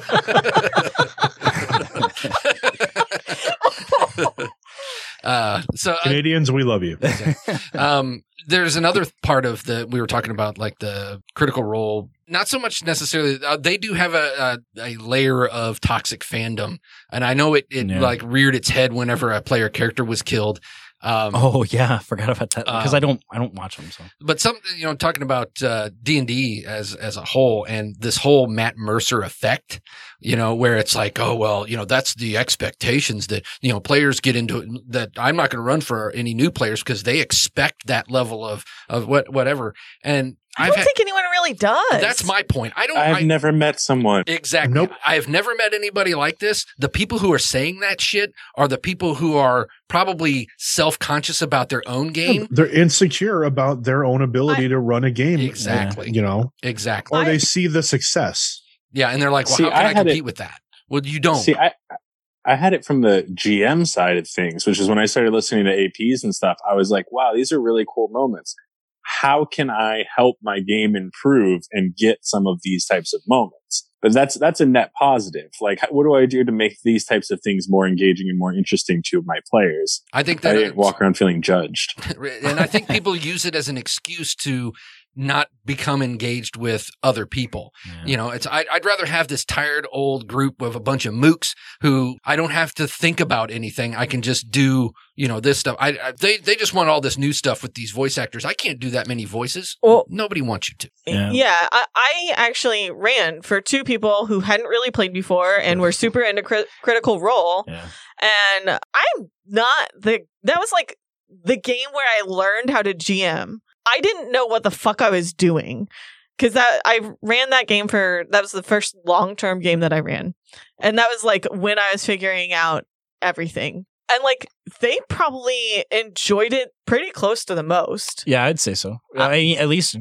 Uh, so uh, Canadians, we love you. [laughs] um, there's another part of the we were talking about like the critical role not so much necessarily uh, they do have a, a a layer of toxic fandom and i know it, it Yeah. like reared its head whenever a player character was killed um, Oh yeah, I forgot about that because Um, I don't I don't watch them. So but some you know talking about uh, d&d as as a whole and this whole matt mercer effect you know where it's like oh well you know that's the expectations that you know players get into it that i'm not going to run for any new players because they expect that level of of what whatever and I i've don't had think anyone really does. that's my point i don't I've I, never met someone. Exactly. Nope. I have never met anybody like this. The people who are saying that shit are the people who are probably self-conscious about their own game. They're insecure about their own ability to run a game. Exactly. You know, Exactly. or I- they see the success. Yeah, and they're like, "Well, See, how can I I, had it- compete with that?" Well, you don't. See, I I had it from the GM side of things, which is when I started listening to APs and stuff. I was like, wow, these are really cool moments. How can I help my game improve and get some of these types of moments? But that's that's a net positive. Like, what do I do to make these types of things more engaging and more interesting to my players? I think that I didn't walk around feeling judged. [laughs] and I think people use it as an excuse to not become engaged with other people. You know, it's I'd, I'd rather have this tired old group of a bunch of mooks who I don't have to think about anything. I can just do you know this stuff. I, I they they just want all this new stuff with these voice actors. I can't do that many voices. Well- Nobody wants you to. Yeah. Yeah, I, I actually ran for two people who hadn't really played before and were super into cri- Critical Role, Yeah. and I'm not the. That was like the game where I learned how to GM. I didn't know what the fuck I was doing because that I ran that game for that was the first long term game that I ran, and that was like when I was figuring out everything. And like they probably enjoyed it pretty close to the most. Yeah, I'd say so. Uh, I, at least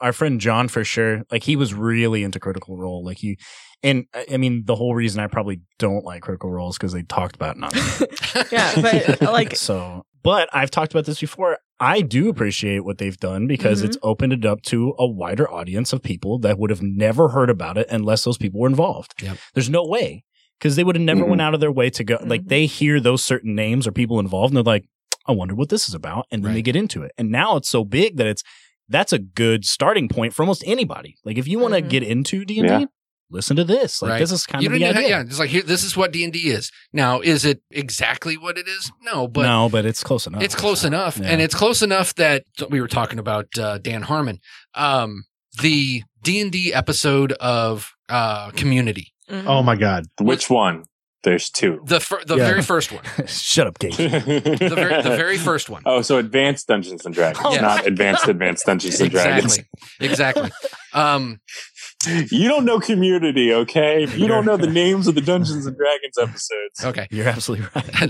our friend John, for sure. Like he was really into Critical Role. Like he, and I I mean, the whole reason I probably don't like Critical Roles because they talked about not. [laughs] Yeah, but like [laughs] so, but I've talked about this before. I do appreciate what they've done because Mhm. it's opened it up to a wider audience of people that would have never heard about it unless those people were involved. Yep. There's no way because they would have never Mhm. went out of their way to go. Like Mhm. they hear those certain names or people involved, and they're like, "I wonder what this is about," and then they get into it. And now it's so big that it's that's a good starting point for almost anybody. Like if you want to Mhm. get into D and Yeah. D, listen to this. Like Right. this is kind you of don't the even idea. yeah, it's like here, this is what D and D is. Now, is it exactly what it is? No, but no, but it's close enough. it's close enough, Yeah. and it's close enough that we were talking about uh, Dan Harmon, um, the D and D episode of uh, Community, Mhm. Oh my god. Which one? There's two. the fir- the Yeah. very first one, [laughs] Shut up, Gage. [laughs] the very the very first one. Oh, so advanced Dungeons and Dragons, Oh, not advanced advanced Dungeons and [laughs] Dragons. Exactly, exactly. Um, You don't know community, okay? You don't know the names of the Dungeons and Dragons [laughs] episodes. okay. You're absolutely right.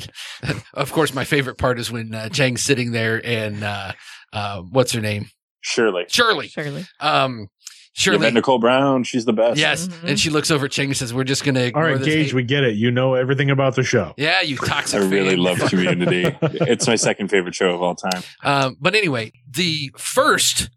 And, [laughs] of course, my favorite part is when uh, Chang's sitting there and uh, uh, what's her name, Surely. Shirley. Surely. Um, Shirley. Yvette Nicole Brown. She's the best. Yes, Mhm. and she looks over at Chang and says, "We're just going to All ignore right, this Gage, hate." we get it. You know everything about the show. yeah, you toxic. I really fan. love [laughs] community. it's my second favorite show of all time. Um, but anyway, the first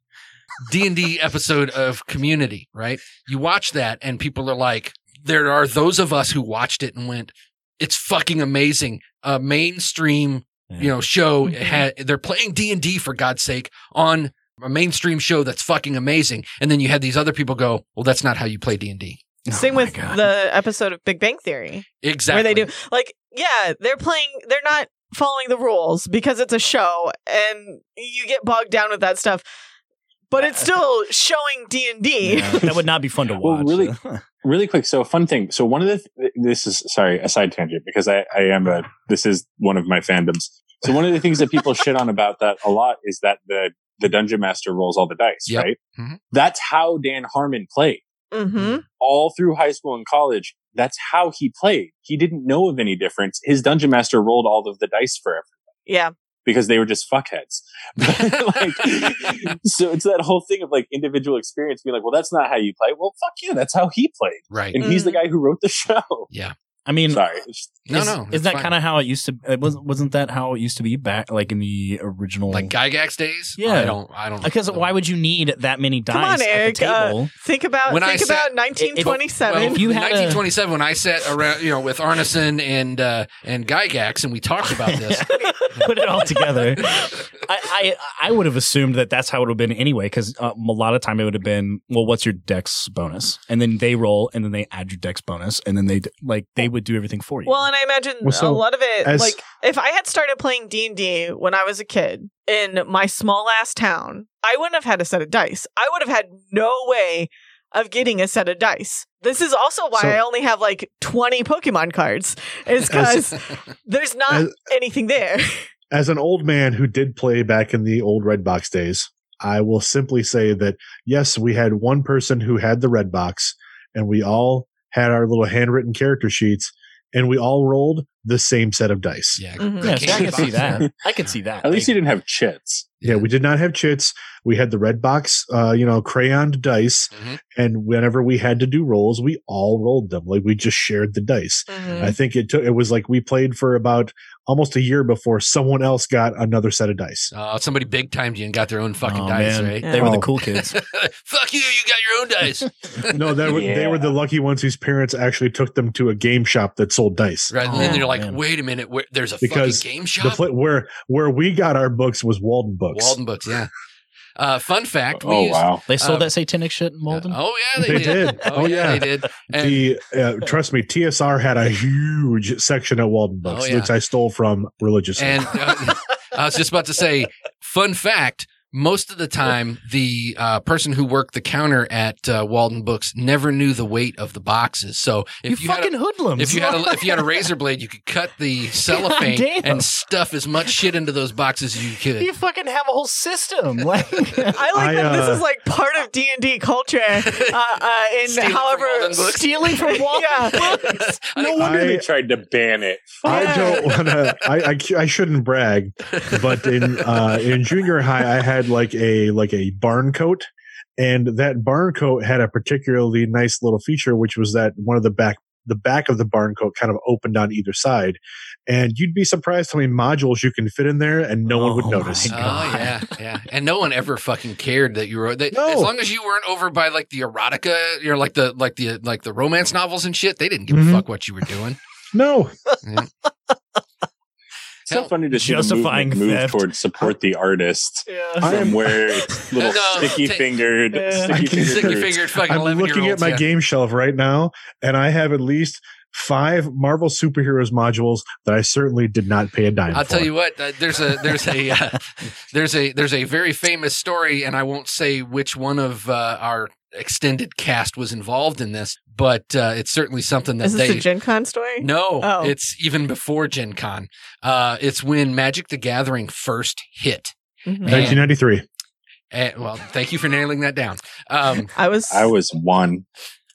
D and D episode of Community, right? You watch that, and people are like, there are those of us who watched it and went, "It's fucking amazing." A mainstream, you know, show Mhm. had they're playing D and D for God's sake on a mainstream show that's fucking amazing, and then you had these other people go, "Well, that's not how you play D and D." Same Oh with God. the episode of Big Bang Theory, Exactly. where they do like, yeah, they're playing. They're not following the rules because it's a show, and you get bogged down with that stuff. But it's still showing D and D. [laughs] That would not be fun to Well, watch. really- [laughs] really quick so fun thing so one of the th- this is sorry a side tangent because i i am a this is one of my fandoms so one of the things that people shit on about that a lot is that the the dungeon master rolls all the dice Yep. right Mhm. that's how dan harmon played Mm-hmm. all through high school and college that's how he played he didn't know of any difference his dungeon master rolled all of the dice for everyone Yeah. Because they were just fuckheads. [laughs] like, [laughs] so it's that whole thing of like individual experience being like, well, that's not how you play. Well, fuck you. That's how he played. right. And he's the mm. guy who wrote the [laughs] show. I mean, Sorry. It's- No, is, no, is that's that kind of how it used to? It wasn't wasn't that how it used to be back, like in the original? like Gygax days. Yeah. I don't. I don't. because why would you need that many dice Come on, at Eric, the uh, table? Think about When I think said- about 1927. Well, If you in had a- 1927, when I sat around, you know, with Arneson and uh, and Gygax, and we talked about this. [laughs] Put it all together. I, I I would have assumed that that's how it would have been anyway, because um, a lot of time it would have been, well, what's your dex bonus, and then they roll, and then they add your dex bonus, and then they like they would do everything for you. Well, and I imagine Well, so a lot of it, as- like if I had started playing D and D when I was a kid in my small ass town, I wouldn't have had a set of dice. I would have had no way of getting a set of dice. This is also why So- I only have like 20 Pokemon cards. Is [laughs] because [laughs] there's not as- anything there. [laughs] As an old man who did play back in the old red box days, I will simply say that yes, we had one person who had the red box, and we all had our little handwritten character sheets, and we all rolled the same set of dice. yeah, Mhm. yeah, see, I candy can see that. [laughs] I can see that. At least he didn't have chits. Yeah, we did not have chits. We had the red box, uh, you know, crayoned dice, Mhm. and whenever we had to do rolls, we all rolled them. Like we just shared the dice. Mhm. I think it took. It was like we played for about almost a year before someone else got another set of dice. Uh, somebody big timed you and got their own fucking Oh, dice, man. right? Yeah. They were the Oh. cool [laughs] kids. Fuck you! You got your own dice, [laughs] No, they were they were the lucky ones whose parents actually took them to a game shop that sold dice. right? And then Oh, you're like, man. wait a minute, where, there's a Because fucking game The shop. pla- where where we got our books was Walden Books. Walden books, yeah. Uh, fun fact: we Oh, used, wow. They sold Um, that satanic shit in Walden. Oh yeah, they, They did. Oh, Oh, yeah, yeah. they did. And the uh, trust me, TSR had a huge section at Walden Books, Oh, yeah. which I stole from religiously. And uh, [laughs] I was just about to say, fun fact: most of the time, the uh, person who worked the counter at uh, Walden Books never knew the weight of the boxes. So if you, you, had fucking a, hoodlums. if you had a, [laughs] if you had a razor blade, you could cut the cellophane damn. and stuff as much shit into those boxes as you could. you fucking have a whole system. [laughs] Like, I like I, that this uh, is like part of D and D culture. Uh, uh, in Stealing however, Walden Books. [laughs] stealing from Walden Yeah. Books. No I- wonder I- they tried to ban it. I don't want to. I, I I shouldn't brag, but in uh, in junior high, I had like a like a barn coat, and that barn coat had a particularly nice little feature, which was that one of the back the back of the barn coat kind of opened on either side, and you'd be surprised how many modules you can fit in there, and no one would Oh notice. Oh yeah, yeah, and no one ever fucking cared that you were. They, No. As long as you weren't over by like the erotica, you're like the like the like the romance novels and shit. They didn't give Mhm. a fuck what you were doing. No, so funny to see the justifying movement move theft. towards support the artist Yeah. I am- from where it's little No, sticky take- fingered, Yeah. sticky fingered. Sticky fingered fucking I'm looking at my olds. game shelf right now, and I have at least five Marvel superheroes modules that I certainly did not pay a dime I'll for. tell you what. Uh, there's a there's a uh, [laughs] there's a there's a very famous story, and I won't say which one of uh, our extended cast was involved in this, but uh, it's certainly something that Is this they. a Gen Con story? no, Oh. it's even before Gen Con. Uh, it's when Magic the Gathering first hit. Mhm. 1993. And, well, thank you for nailing that down. Um, [laughs] I was I was one.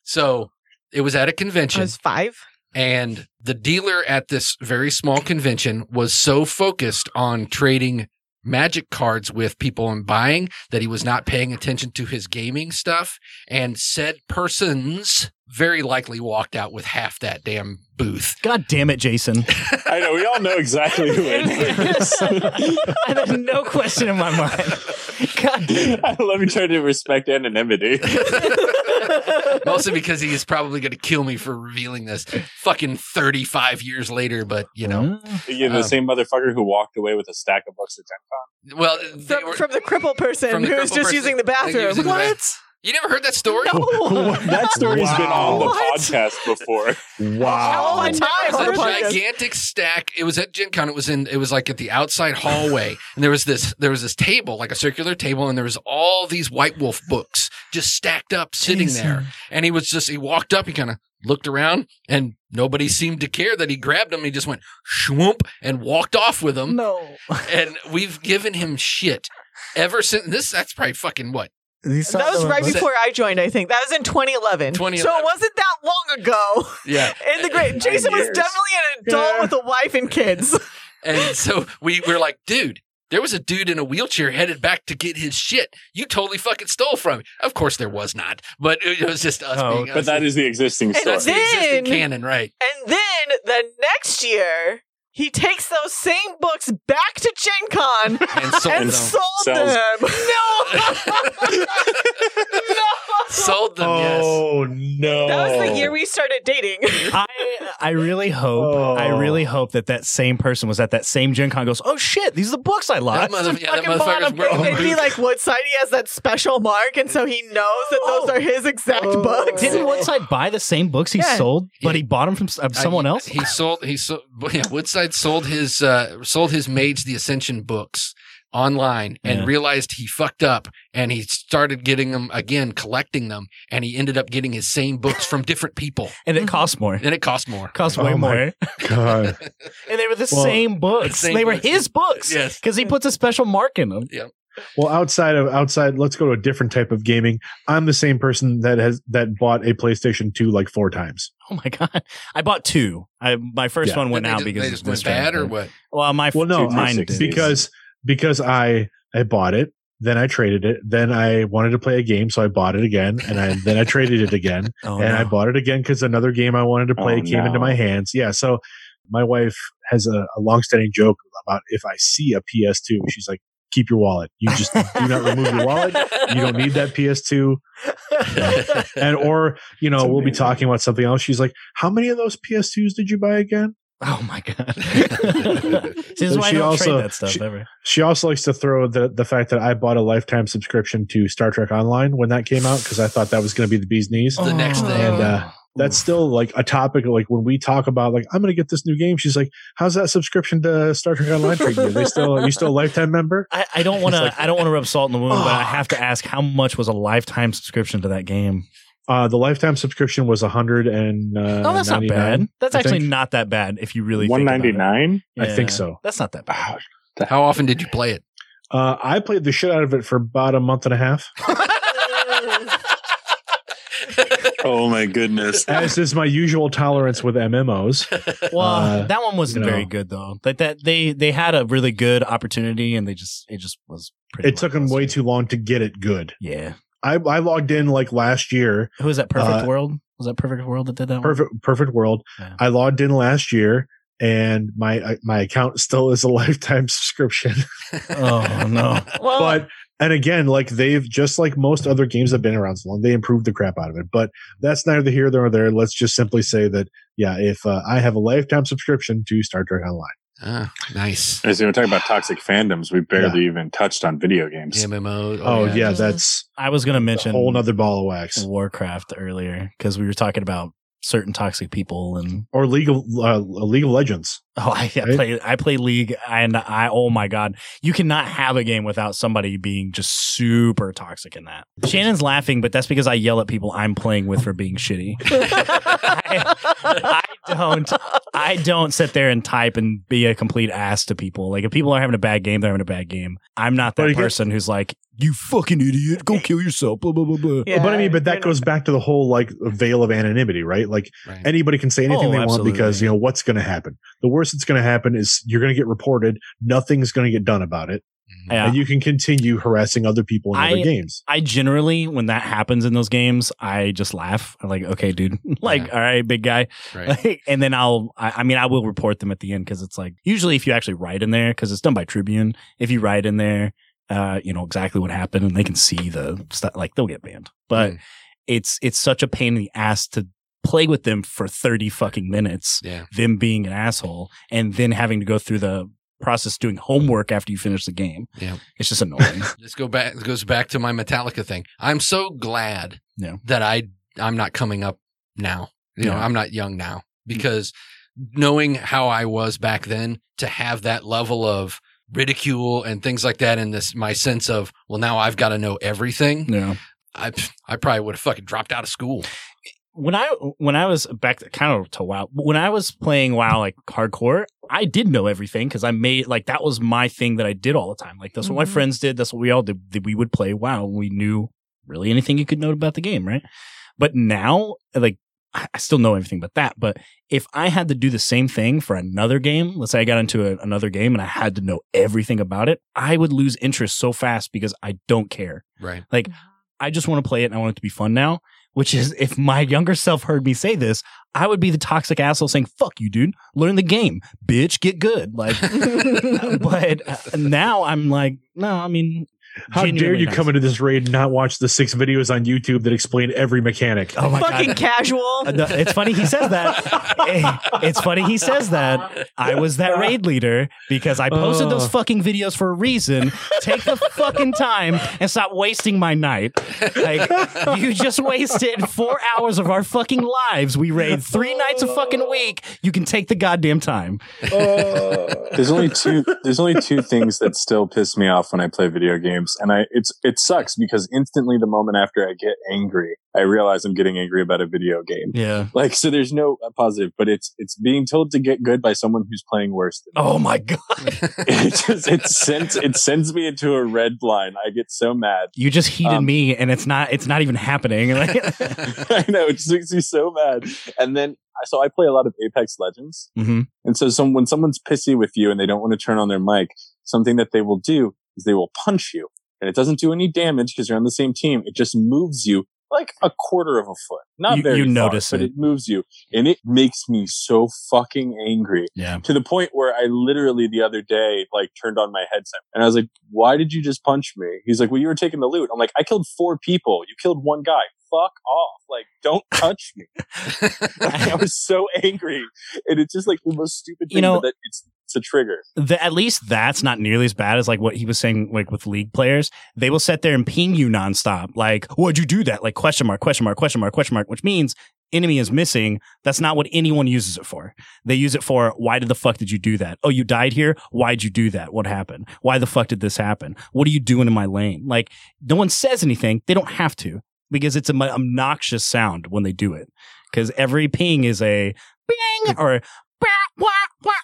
so it was at a convention. was five. And the dealer at this very small convention was so focused on trading magic cards with people and buying that he was not paying attention to his gaming stuff. And said persons very likely walked out with half that damn booth. God damn it, Jason. [laughs] I know. We all know exactly who it is. [laughs] There's no question in my mind. [laughs] God damn. [laughs] I love you trying to respect anonymity. [laughs] Mostly because he is probably going to kill me for revealing this fucking 35 years later. But, you know, You're the Um, same motherfucker who walked away with a stack of books at Gen Con. well, From, were- from the crippled person From the who's crippled just person using the bathroom. using the what? Bath- you never heard that story? No. [laughs] That story's been on the What? podcast before. Wow. All the time It was a the podcast. gigantic stack. It was at Gen Con. It was in. It was like at the outside hallway, and there was this. There was this table, like a circular table, and there was all these White Wolf books just stacked up, sitting there. And he was just. He walked up. He kind of looked around, and nobody seemed to care that he grabbed them. He just went swoop and walked off with them. No. And we've given him shit ever since. This. That's probably fucking what That was right before I joined, I think. That was in 2011. 2011. So it wasn't that long ago. [laughs] Yeah. In the great, [laughs] Jason was definitely an adult Yeah. with a wife and kids. [laughs] And so we were like, dude, there was a dude in a wheelchair headed back to get his shit. You totally fucking stole from me. Of course, there was not, but it was just us Oh, being But us. that is the existing And story. that's the existing canon, right? And then the next year, he takes those same books back to Gen Con [laughs] And sold and them. sold Sells- them. [laughs] No. no. [laughs] sold them. Yes. Oh no! That was the year we started dating. I I really hope Oh. I really hope that that same person was at that same Gen Con. Goes, oh shit, these are the books I lost. That mother- I yeah, that fucking bought motherfucker's them." wearing- It'd be like Woodside. He has that special mark, and so he knows that those are his exact Oh. books. Didn't Woodside buy the same books he Yeah. sold, but Yeah. he bought them from uh, someone Uh, else? He sold. He sold. Yeah, Woodside sold his uh, sold his Mage the Ascension books online and Yeah. realized he fucked up and he started getting them again, collecting them, and he ended up getting his same books from different people, [laughs] and it cost more. and it cost more. Cost Oh way my more. God. [laughs] And they were the Well, same books. same they were his books. Yes. Because he puts a special mark in them. Well, outside of outside, let's go to a different type of gaming. I'm the same person that has that bought a PlayStation 2 like four times. Oh my god! I bought two. I my first Yeah. one went They out just- because they of just this went bad, or what? Well, my Well, no, Two mine because because I I bought it, then I traded it, then I wanted to play a game, so I bought it again, and I then I traded it again, [laughs] Oh, and I bought it again because another game I wanted to play Oh, came into my hands. Yeah, so my wife has a, a longstanding joke about if I see a PS2, she's like, "Keep your wallet. You just do not remove your wallet. You don't need that PS2." [laughs] And or you know, we'll be talking about something else. She's like, "How many of those PS2s did you buy again?" Oh my god! This is But why I she don't also- trade that stuff she- ever. She also likes to throw the the fact that I bought a lifetime subscription to Star Trek Online when that came out because I thought that was going to be the bee's knees. The next thing. And, uh, That's still like a topic. Like when we talk about like I'm going to get this new game, she's like, "How's that subscription to Star Trek Online treating you? They [laughs] still are you still a lifetime member?" I, I don't [laughs] want to. Like- I don't want to rub salt in the wound, but I have to ask: How much was a lifetime subscription to that game? Uh, the lifetime subscription was a hundred and uh, oh, that's not bad. That's I actually think. not that bad if you really. One think ninety about nine. it. I think so. That's not that bad. How often did you play it? Uh, I played the shit out of it for about a month and a half, [laughs] [laughs] Oh my goodness. as is my usual tolerance with MMOs. Well, Uh, that one wasn't you know. very good though. Like that, they they had a really good opportunity, and they just it just was. Pretty It took them way too long to get it good. Yeah. I, I logged in like last year. Who was that? Perfect Uh, World. Was that Perfect World that did that? one? Perfect Perfect World. Yeah. I logged in last year, and my uh, my account still is a [laughs] lifetime subscription. Oh no. well, but and again, like they've just like most other games have been around so long, they improved the crap out of it. But that's neither here nor there. Let's just simply say that yeah, if uh, I have a lifetime subscription to Star Trek Online, Ah, nice. As we were talking about toxic fandoms, we barely even touched on video games. MMO. Oh, yeah, just- that's I was gonna mention a mention whole nother ball of wax. Warcraft earlier because we were talking about certain toxic people and Or League of uh, League of Legends. Oh I, I play I play League and I oh my god you cannot have a game without somebody being just super toxic in that. Shannon's laughing, but that's because I yell at people I'm playing with for being shitty. [laughs] I don't I don't sit there and type and be a complete ass to people. Like if people are having a bad game, they're having a bad game. I'm not But that again- person who's like, you fucking idiot, go kill yourself, blah blah blah blah. Yeah, but I mean, but that goes back to the whole like veil of anonymity, right? Like Right. anybody can say anything Oh, they want because you know what's going to happen. The worst that's going to happen is you're going to get reported. Nothing's going to get done about it, Mhm. Yeah. and you can continue harassing other people in I- other games. I generally, when that happens in those games, I just laugh. I'm like, okay, dude, [laughs] like, Yeah. all right, big guy. Right. [laughs] and then I'll, I, I mean, I will report them at the end because it's like, usually if you actually write in there, because it's done by Tribunal, if you write in there, uh, you know, exactly what happened and they can see the stuff, like they'll get banned. But Mm. it's, it's such a pain in the ass to play with them for 30 fucking minutes, Yeah. them being an asshole, and then having to go through the process doing homework after you finish the game. Yeah. It's just annoying. [laughs] This go back this goes back to my Metallica thing. I'm so glad Yeah. that I I'm not coming up now. You know, I'm not young now because knowing how I was back then to have that level of ridicule and things like that and this my sense of well now I've got to know everything. yeah. I I probably would have fucking dropped out of school. When I when I was back kind of to WoW, when I was playing WoW like hardcore, I did know everything because I made like that was my thing that I did all the time. Like that's what my Mhm. friends did. That's what we all did. that We would play WoW. and We knew really anything you could know about the game, right? But now, like I I still know everything but that. But if I had to do the same thing for another game, let's say I got into a, another game and I had to know everything about it, I would lose interest so fast because I don't care. Right. Like I just want to play it and I want it to be fun now. Which is, if my younger self heard me say this, I would be the toxic asshole saying, fuck you, dude. Learn the game. Bitch, get good. Like, [laughs] but now I'm like, no, I mean, How dare you nice. come into this raid and not watch the six videos on YouTube that explain every mechanic? Oh my Fucking God. casual. Uh, no, It's funny he says that. [laughs] It's funny he says that. I was that raid leader because I posted those Oh. fucking videos for a reason. Take the fucking time and stop wasting my night. Like you just wasted four hours of our fucking lives. We raid three nights a fucking week. You can take the goddamn time. there's only two there's only two things that still piss me off when I play video games and I it's it sucks because instantly the moment after I get angry I realize I'm getting angry about a video game Yeah. like so there's no uh, positive but it's it's being told to get good by someone who's playing worse than me. Oh my god. [laughs] it just it sends it sends me into a red line I get so mad You just heated Um, me, and it's not. It's not even happening. [laughs] [laughs] I know it just makes me so mad and then so I play a lot of Apex Legends hmm And so some, when someone's pissy with you and they don't want to turn on their mic, something that they will do is they will punch you. And it doesn't do any damage because you're on the same team. It just moves you like a quarter of a foot. Not You- very you far, notice but it. it moves you. And it makes me so fucking angry Yeah. to the point where I literally the other day, like turned on my headset and I was like, why did you just punch me? He's like, well, you were taking the loot. I'm like, I killed four people. You killed one guy. Fuck off. Like, don't [laughs] touch me. [laughs] [laughs] I was so angry. And it's just like the most stupid thing, You know- that it's, it's a trigger. the, at least that's not nearly as bad as like what he was saying like with league players. They will sit there and ping you nonstop. Like why'd you do that? Like question mark question mark question mark question mark which means enemy is missing. That's not what anyone uses it for. They use it for why did the fuck did you do that? Oh you died here? Why'd you do that? What happened? Why the fuck did this happen? What are you doing in my lane? Like no one says anything. They don't have to because it's an obnoxious sound when they do it. Because every ping is a bing or.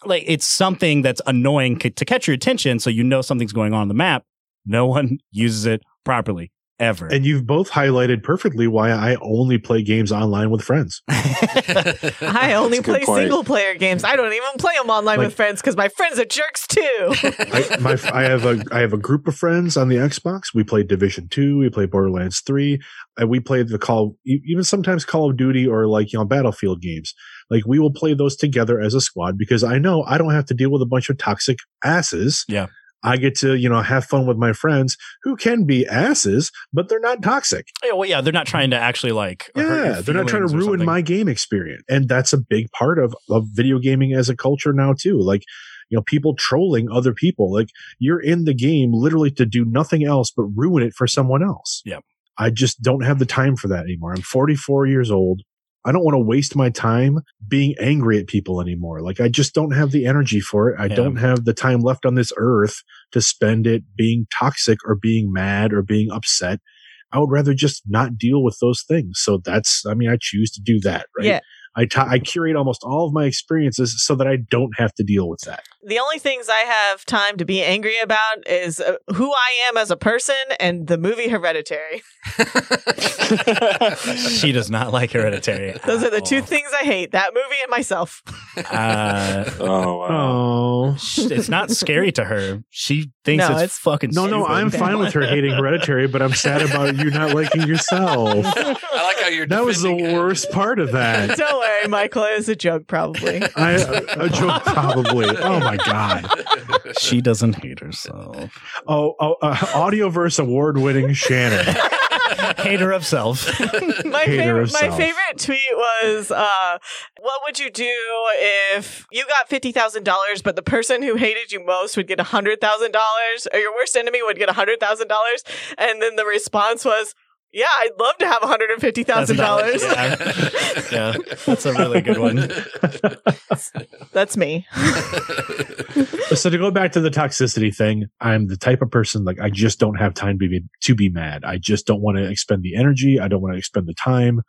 Like it's something that's annoying c- to catch your attention so you know something's going on on the map no one [laughs] uses it properly ever And you've both highlighted perfectly why I only play games online with friends. [laughs] [laughs] I only That's play point. single player games. I don't even play them online Like- with friends because my friends are jerks too. I, my, I have a I have a group of friends on the Xbox. We play Division Two. We play Borderlands Three. And we play the Call, even sometimes Call of Duty or like you know Battlefield games. Like we will play those together as a squad because I know I don't have to deal with a bunch of toxic asses. Yeah. I get to, you know, have fun with my friends who can be asses, but they're not toxic. Yeah, well, yeah, they're not trying to actually like. Yeah, they're not trying to ruin something. my game experience. And that's a big part of, of video gaming as a culture now, too. Like, you know, people trolling other people. Like, you're in the game literally to do nothing else but ruin it for someone else. Yeah. I just don't have the time for that anymore. I'm 44 years old. I don't want to waste my time being angry at people anymore. Like, I just don't have the energy for it. I Yeah. don't have the time left on this earth to spend it being toxic or being mad or being upset. I would rather just not deal with those things. So that's, I mean, I choose to do that, right? Yeah. I I curate almost all of my experiences so that I don't have to deal with that. The only things I have time to be angry about is uh, who I am as a person and the movie Hereditary. [laughs] she does not like Hereditary. [laughs] Those are the at two things I hate that movie and myself. [laughs] Uh, oh, wow. Oh. it's not scary to her. She thinks No, it's, it's- fucking. No, no. I'm fine with her hating Hereditary, but I'm sad about you not liking yourself. I like how you're. That was the defending it. worst part of that. Don't worry, Michael. It was a joke, probably. [laughs] I a, a joke probably. Oh my god. She doesn't hate herself. Oh, oh uh, Audioverse award-winning Shannon. Hater of self. [laughs] my Hater favorite, of my self. favorite tweet was, uh, "What would you do if you got fifty thousand dollars, but the person who hated you most would get hundred thousand dollars, or your worst enemy would get hundred thousand dollars?" And then the response was, "Yeah, I'd love to have one hundred and fifty thousand dollars." Yeah. [laughs] yeah, that's a really good one. [laughs] That's me. [laughs] so to go back to the toxicity thing, I'm the type of person like I just don't have time to be to be mad. I just don't want to expend the energy. I don't want to expend the time.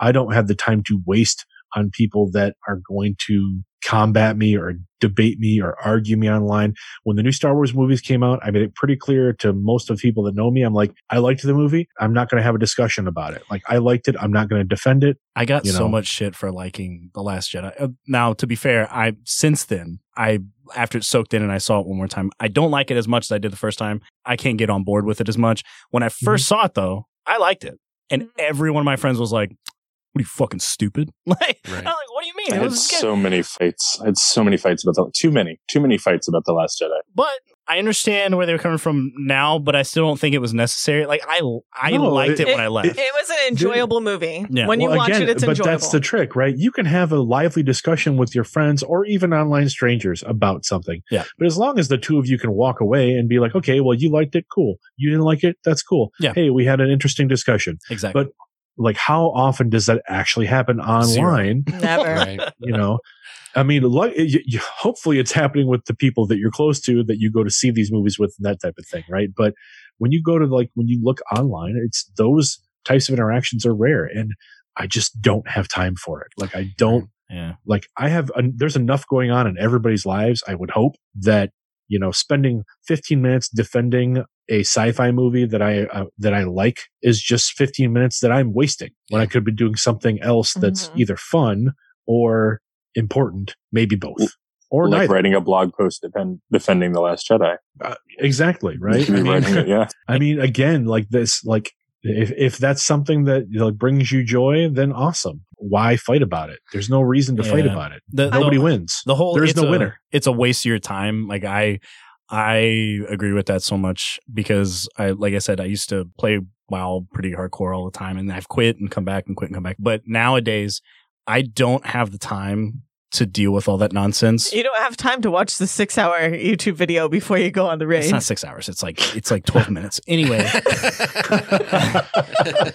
I don't have the time to waste on people that are going to combat me or debate me or argue me online. When the new Star Wars movies came out, I made it pretty clear to most of the people that know me. I'm like, I liked the movie. I'm not going to have a discussion about it. Like I liked it. I'm not going to defend it. I got You so much shit for liking The Last Jedi. Uh, now, to be fair, I since then I after it soaked in and I saw it one more time. I don't like it as much as I did the first time. I can't get on board with it as much. When I 1st Mm-hmm. saw it though, I liked it, and Mhm. every one of my friends was like, "What are you fucking stupid?" [laughs] Like, Right. I'm like, "What do you mean?" I It had was good." so many fights. I had so many fights about the too many, too many fights about the Last Jedi. but I understand where they were coming from now, but I still don't think it was necessary. Like I, I No, liked it, it- when I left. It was an enjoyable movie. Yeah. When you Well, watch again, it, it's but enjoyable. that's the trick, right? You can have a lively discussion with your friends or even online strangers about something. Yeah. But as long as the two of you can walk away and be like, okay, well, you liked it, cool. You didn't like it, that's cool. Yeah. Hey, we had an interesting discussion. exactly. but- Like, how often does that actually happen online? [laughs] Never. Right. You know, I mean, like, you, you, hopefully it's happening with the people that you're close to that you go to see these movies with and that type of thing, right? But when you go to like, when you look online, it's those types of interactions are rare. And I just don't have time for it. Like, I don't yeah. like I have there's enough going on in everybody's lives. I would hope that you know spending 15 minutes defending a sci-fi movie that I uh, that I like is just 15 minutes that I'm wasting when I could be doing something else that's Mhm. either fun or important, maybe both or like neither. writing a blog post defend, defending the Last Jedi. Uh, exactly right. I mean, it, yeah. [laughs] I mean, again, like this, like if if that's something that like brings you joy, then awesome. Why fight about it? There's no reason to fight about it. The- the- Nobody wins. the whole There's no a- winner. It's a waste of your time. Like I I agree with that so much because I like I said I used to play WoW pretty hardcore all the time and I've quit and come back and quit and come back. But nowadays I don't have the time to deal with all that nonsense. You don't have time to watch the six hour YouTube video before you go on the raid. It's not six hours. It's like it's like twelve minutes. Anyway, [laughs]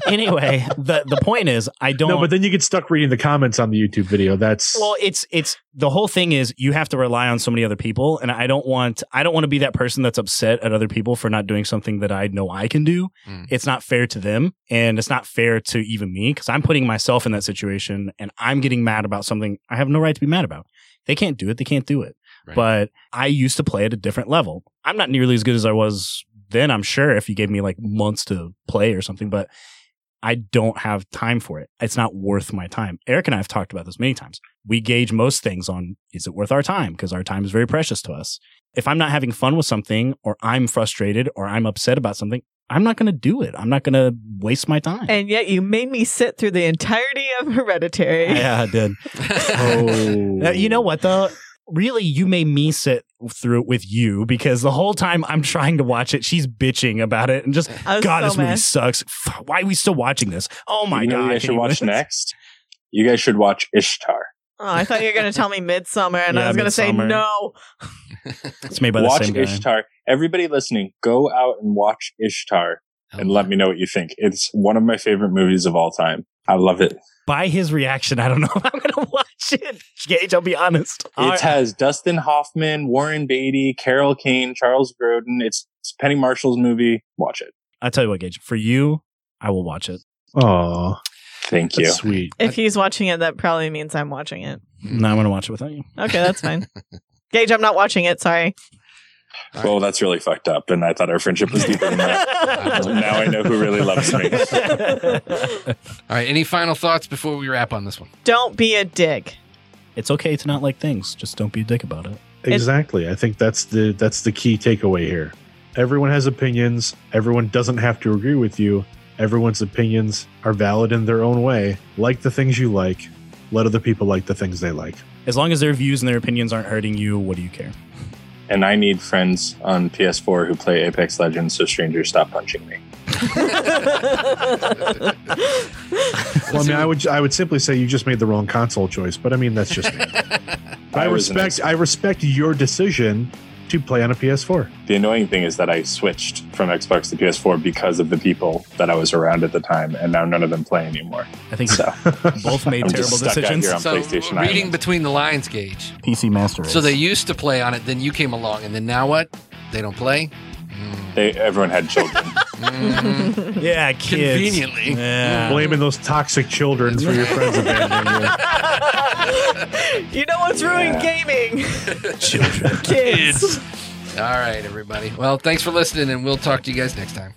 anyway, the the point is I don't. No, but then you get stuck reading the comments on the YouTube video. That's Well, it's it's the whole thing is you have to rely on so many other people, and I don't want I don't want to be that person that's upset at other people for not doing something that I know I can do. Mm. It's not fair to them, and it's not fair to even me because I'm putting myself in that situation, and I'm getting mad about something I have no right to be mad about. They can't do it. They can't do it. Right. But I used to play at a different level. I'm not nearly as good as I was then. I'm sure if you gave me like months to play or something, but I don't have time for it. It's not worth my time. Eric and I have talked about this many times. We gauge most things on is it worth our time? Because our time is very precious to us. If I'm not having fun with something or I'm frustrated or I'm upset about something, I'm not going to do it. I'm not going to waste my time. and yet you made me sit through the entirety of [laughs] Hereditary. yeah, I did. [laughs] [laughs] oh, You know what though? Really, you made me sit through it with you because the whole time I'm trying to watch it, she's bitching about it and just God, so this movie sucks. Why are we still watching this? Oh my you know god! you guys should watch believe next? You guys should watch Ishtar. Oh, I thought you were going to tell me Midsommar, and Yeah, I was going to say no. [laughs] It's made by the watch same guy. Ishtar. Everybody listening, go out and watch Ishtar and let me know what you think. It's one of my favorite movies of all time. I love it. By his reaction, I don't know [laughs] if I'm gonna watch it. Gage, I'll be honest. It has Dustin Hoffman, Warren Beatty, Carol Kane, Charles Grodin. It's, it's Penny Marshall's movie. Watch it. I tell you what, Gage. For you, I will watch it. Oh, Thank you. that's sweet. If he's watching it, that probably means I'm watching it. No, I'm gonna watch it without you. Okay, that's fine. [laughs] Gage, I'm not watching it. Sorry. Well, that's really fucked up. And I thought our friendship was deeper than that. now I know who really loves me. [laughs] All right. Any final thoughts before we wrap on this one? Don't be a dick. It's okay to not like things. Just don't be a dick about it. Exactly. I think that's the that's the key takeaway here. Everyone has opinions. Everyone doesn't have to agree with you. Everyone's opinions are valid in their own way. Like the things you like. Let other people like the things they like. As long as their views and their opinions aren't hurting you, what do you care? And I need friends on PS4 who play Apex Legends, so strangers stop punching me. Well, I mean, I would I would simply say you just made the wrong console choice, but I mean that's just me. [laughs] I, I respect I respect your decision to play on a PS4. The annoying thing is that I switched from Xbox to PS4 because of the people that I was around at the time, and now none of them play anymore. I think So [laughs] both made I'm terrible just stuck out decisions. here on So PlayStation reading Island. between the lines, Gage. PC Master Race. So they used to play on it, then you came along, and then now what? They don't play. Mm. they, everyone had children. [laughs] Mhm. yeah, kids. Conveniently. Yeah. Blaming those toxic children for your friends abandoning you. [laughs] you know what's ruined gaming? Children. Kids. All right, everybody. Well, thanks for listening, and we'll talk to you guys next time.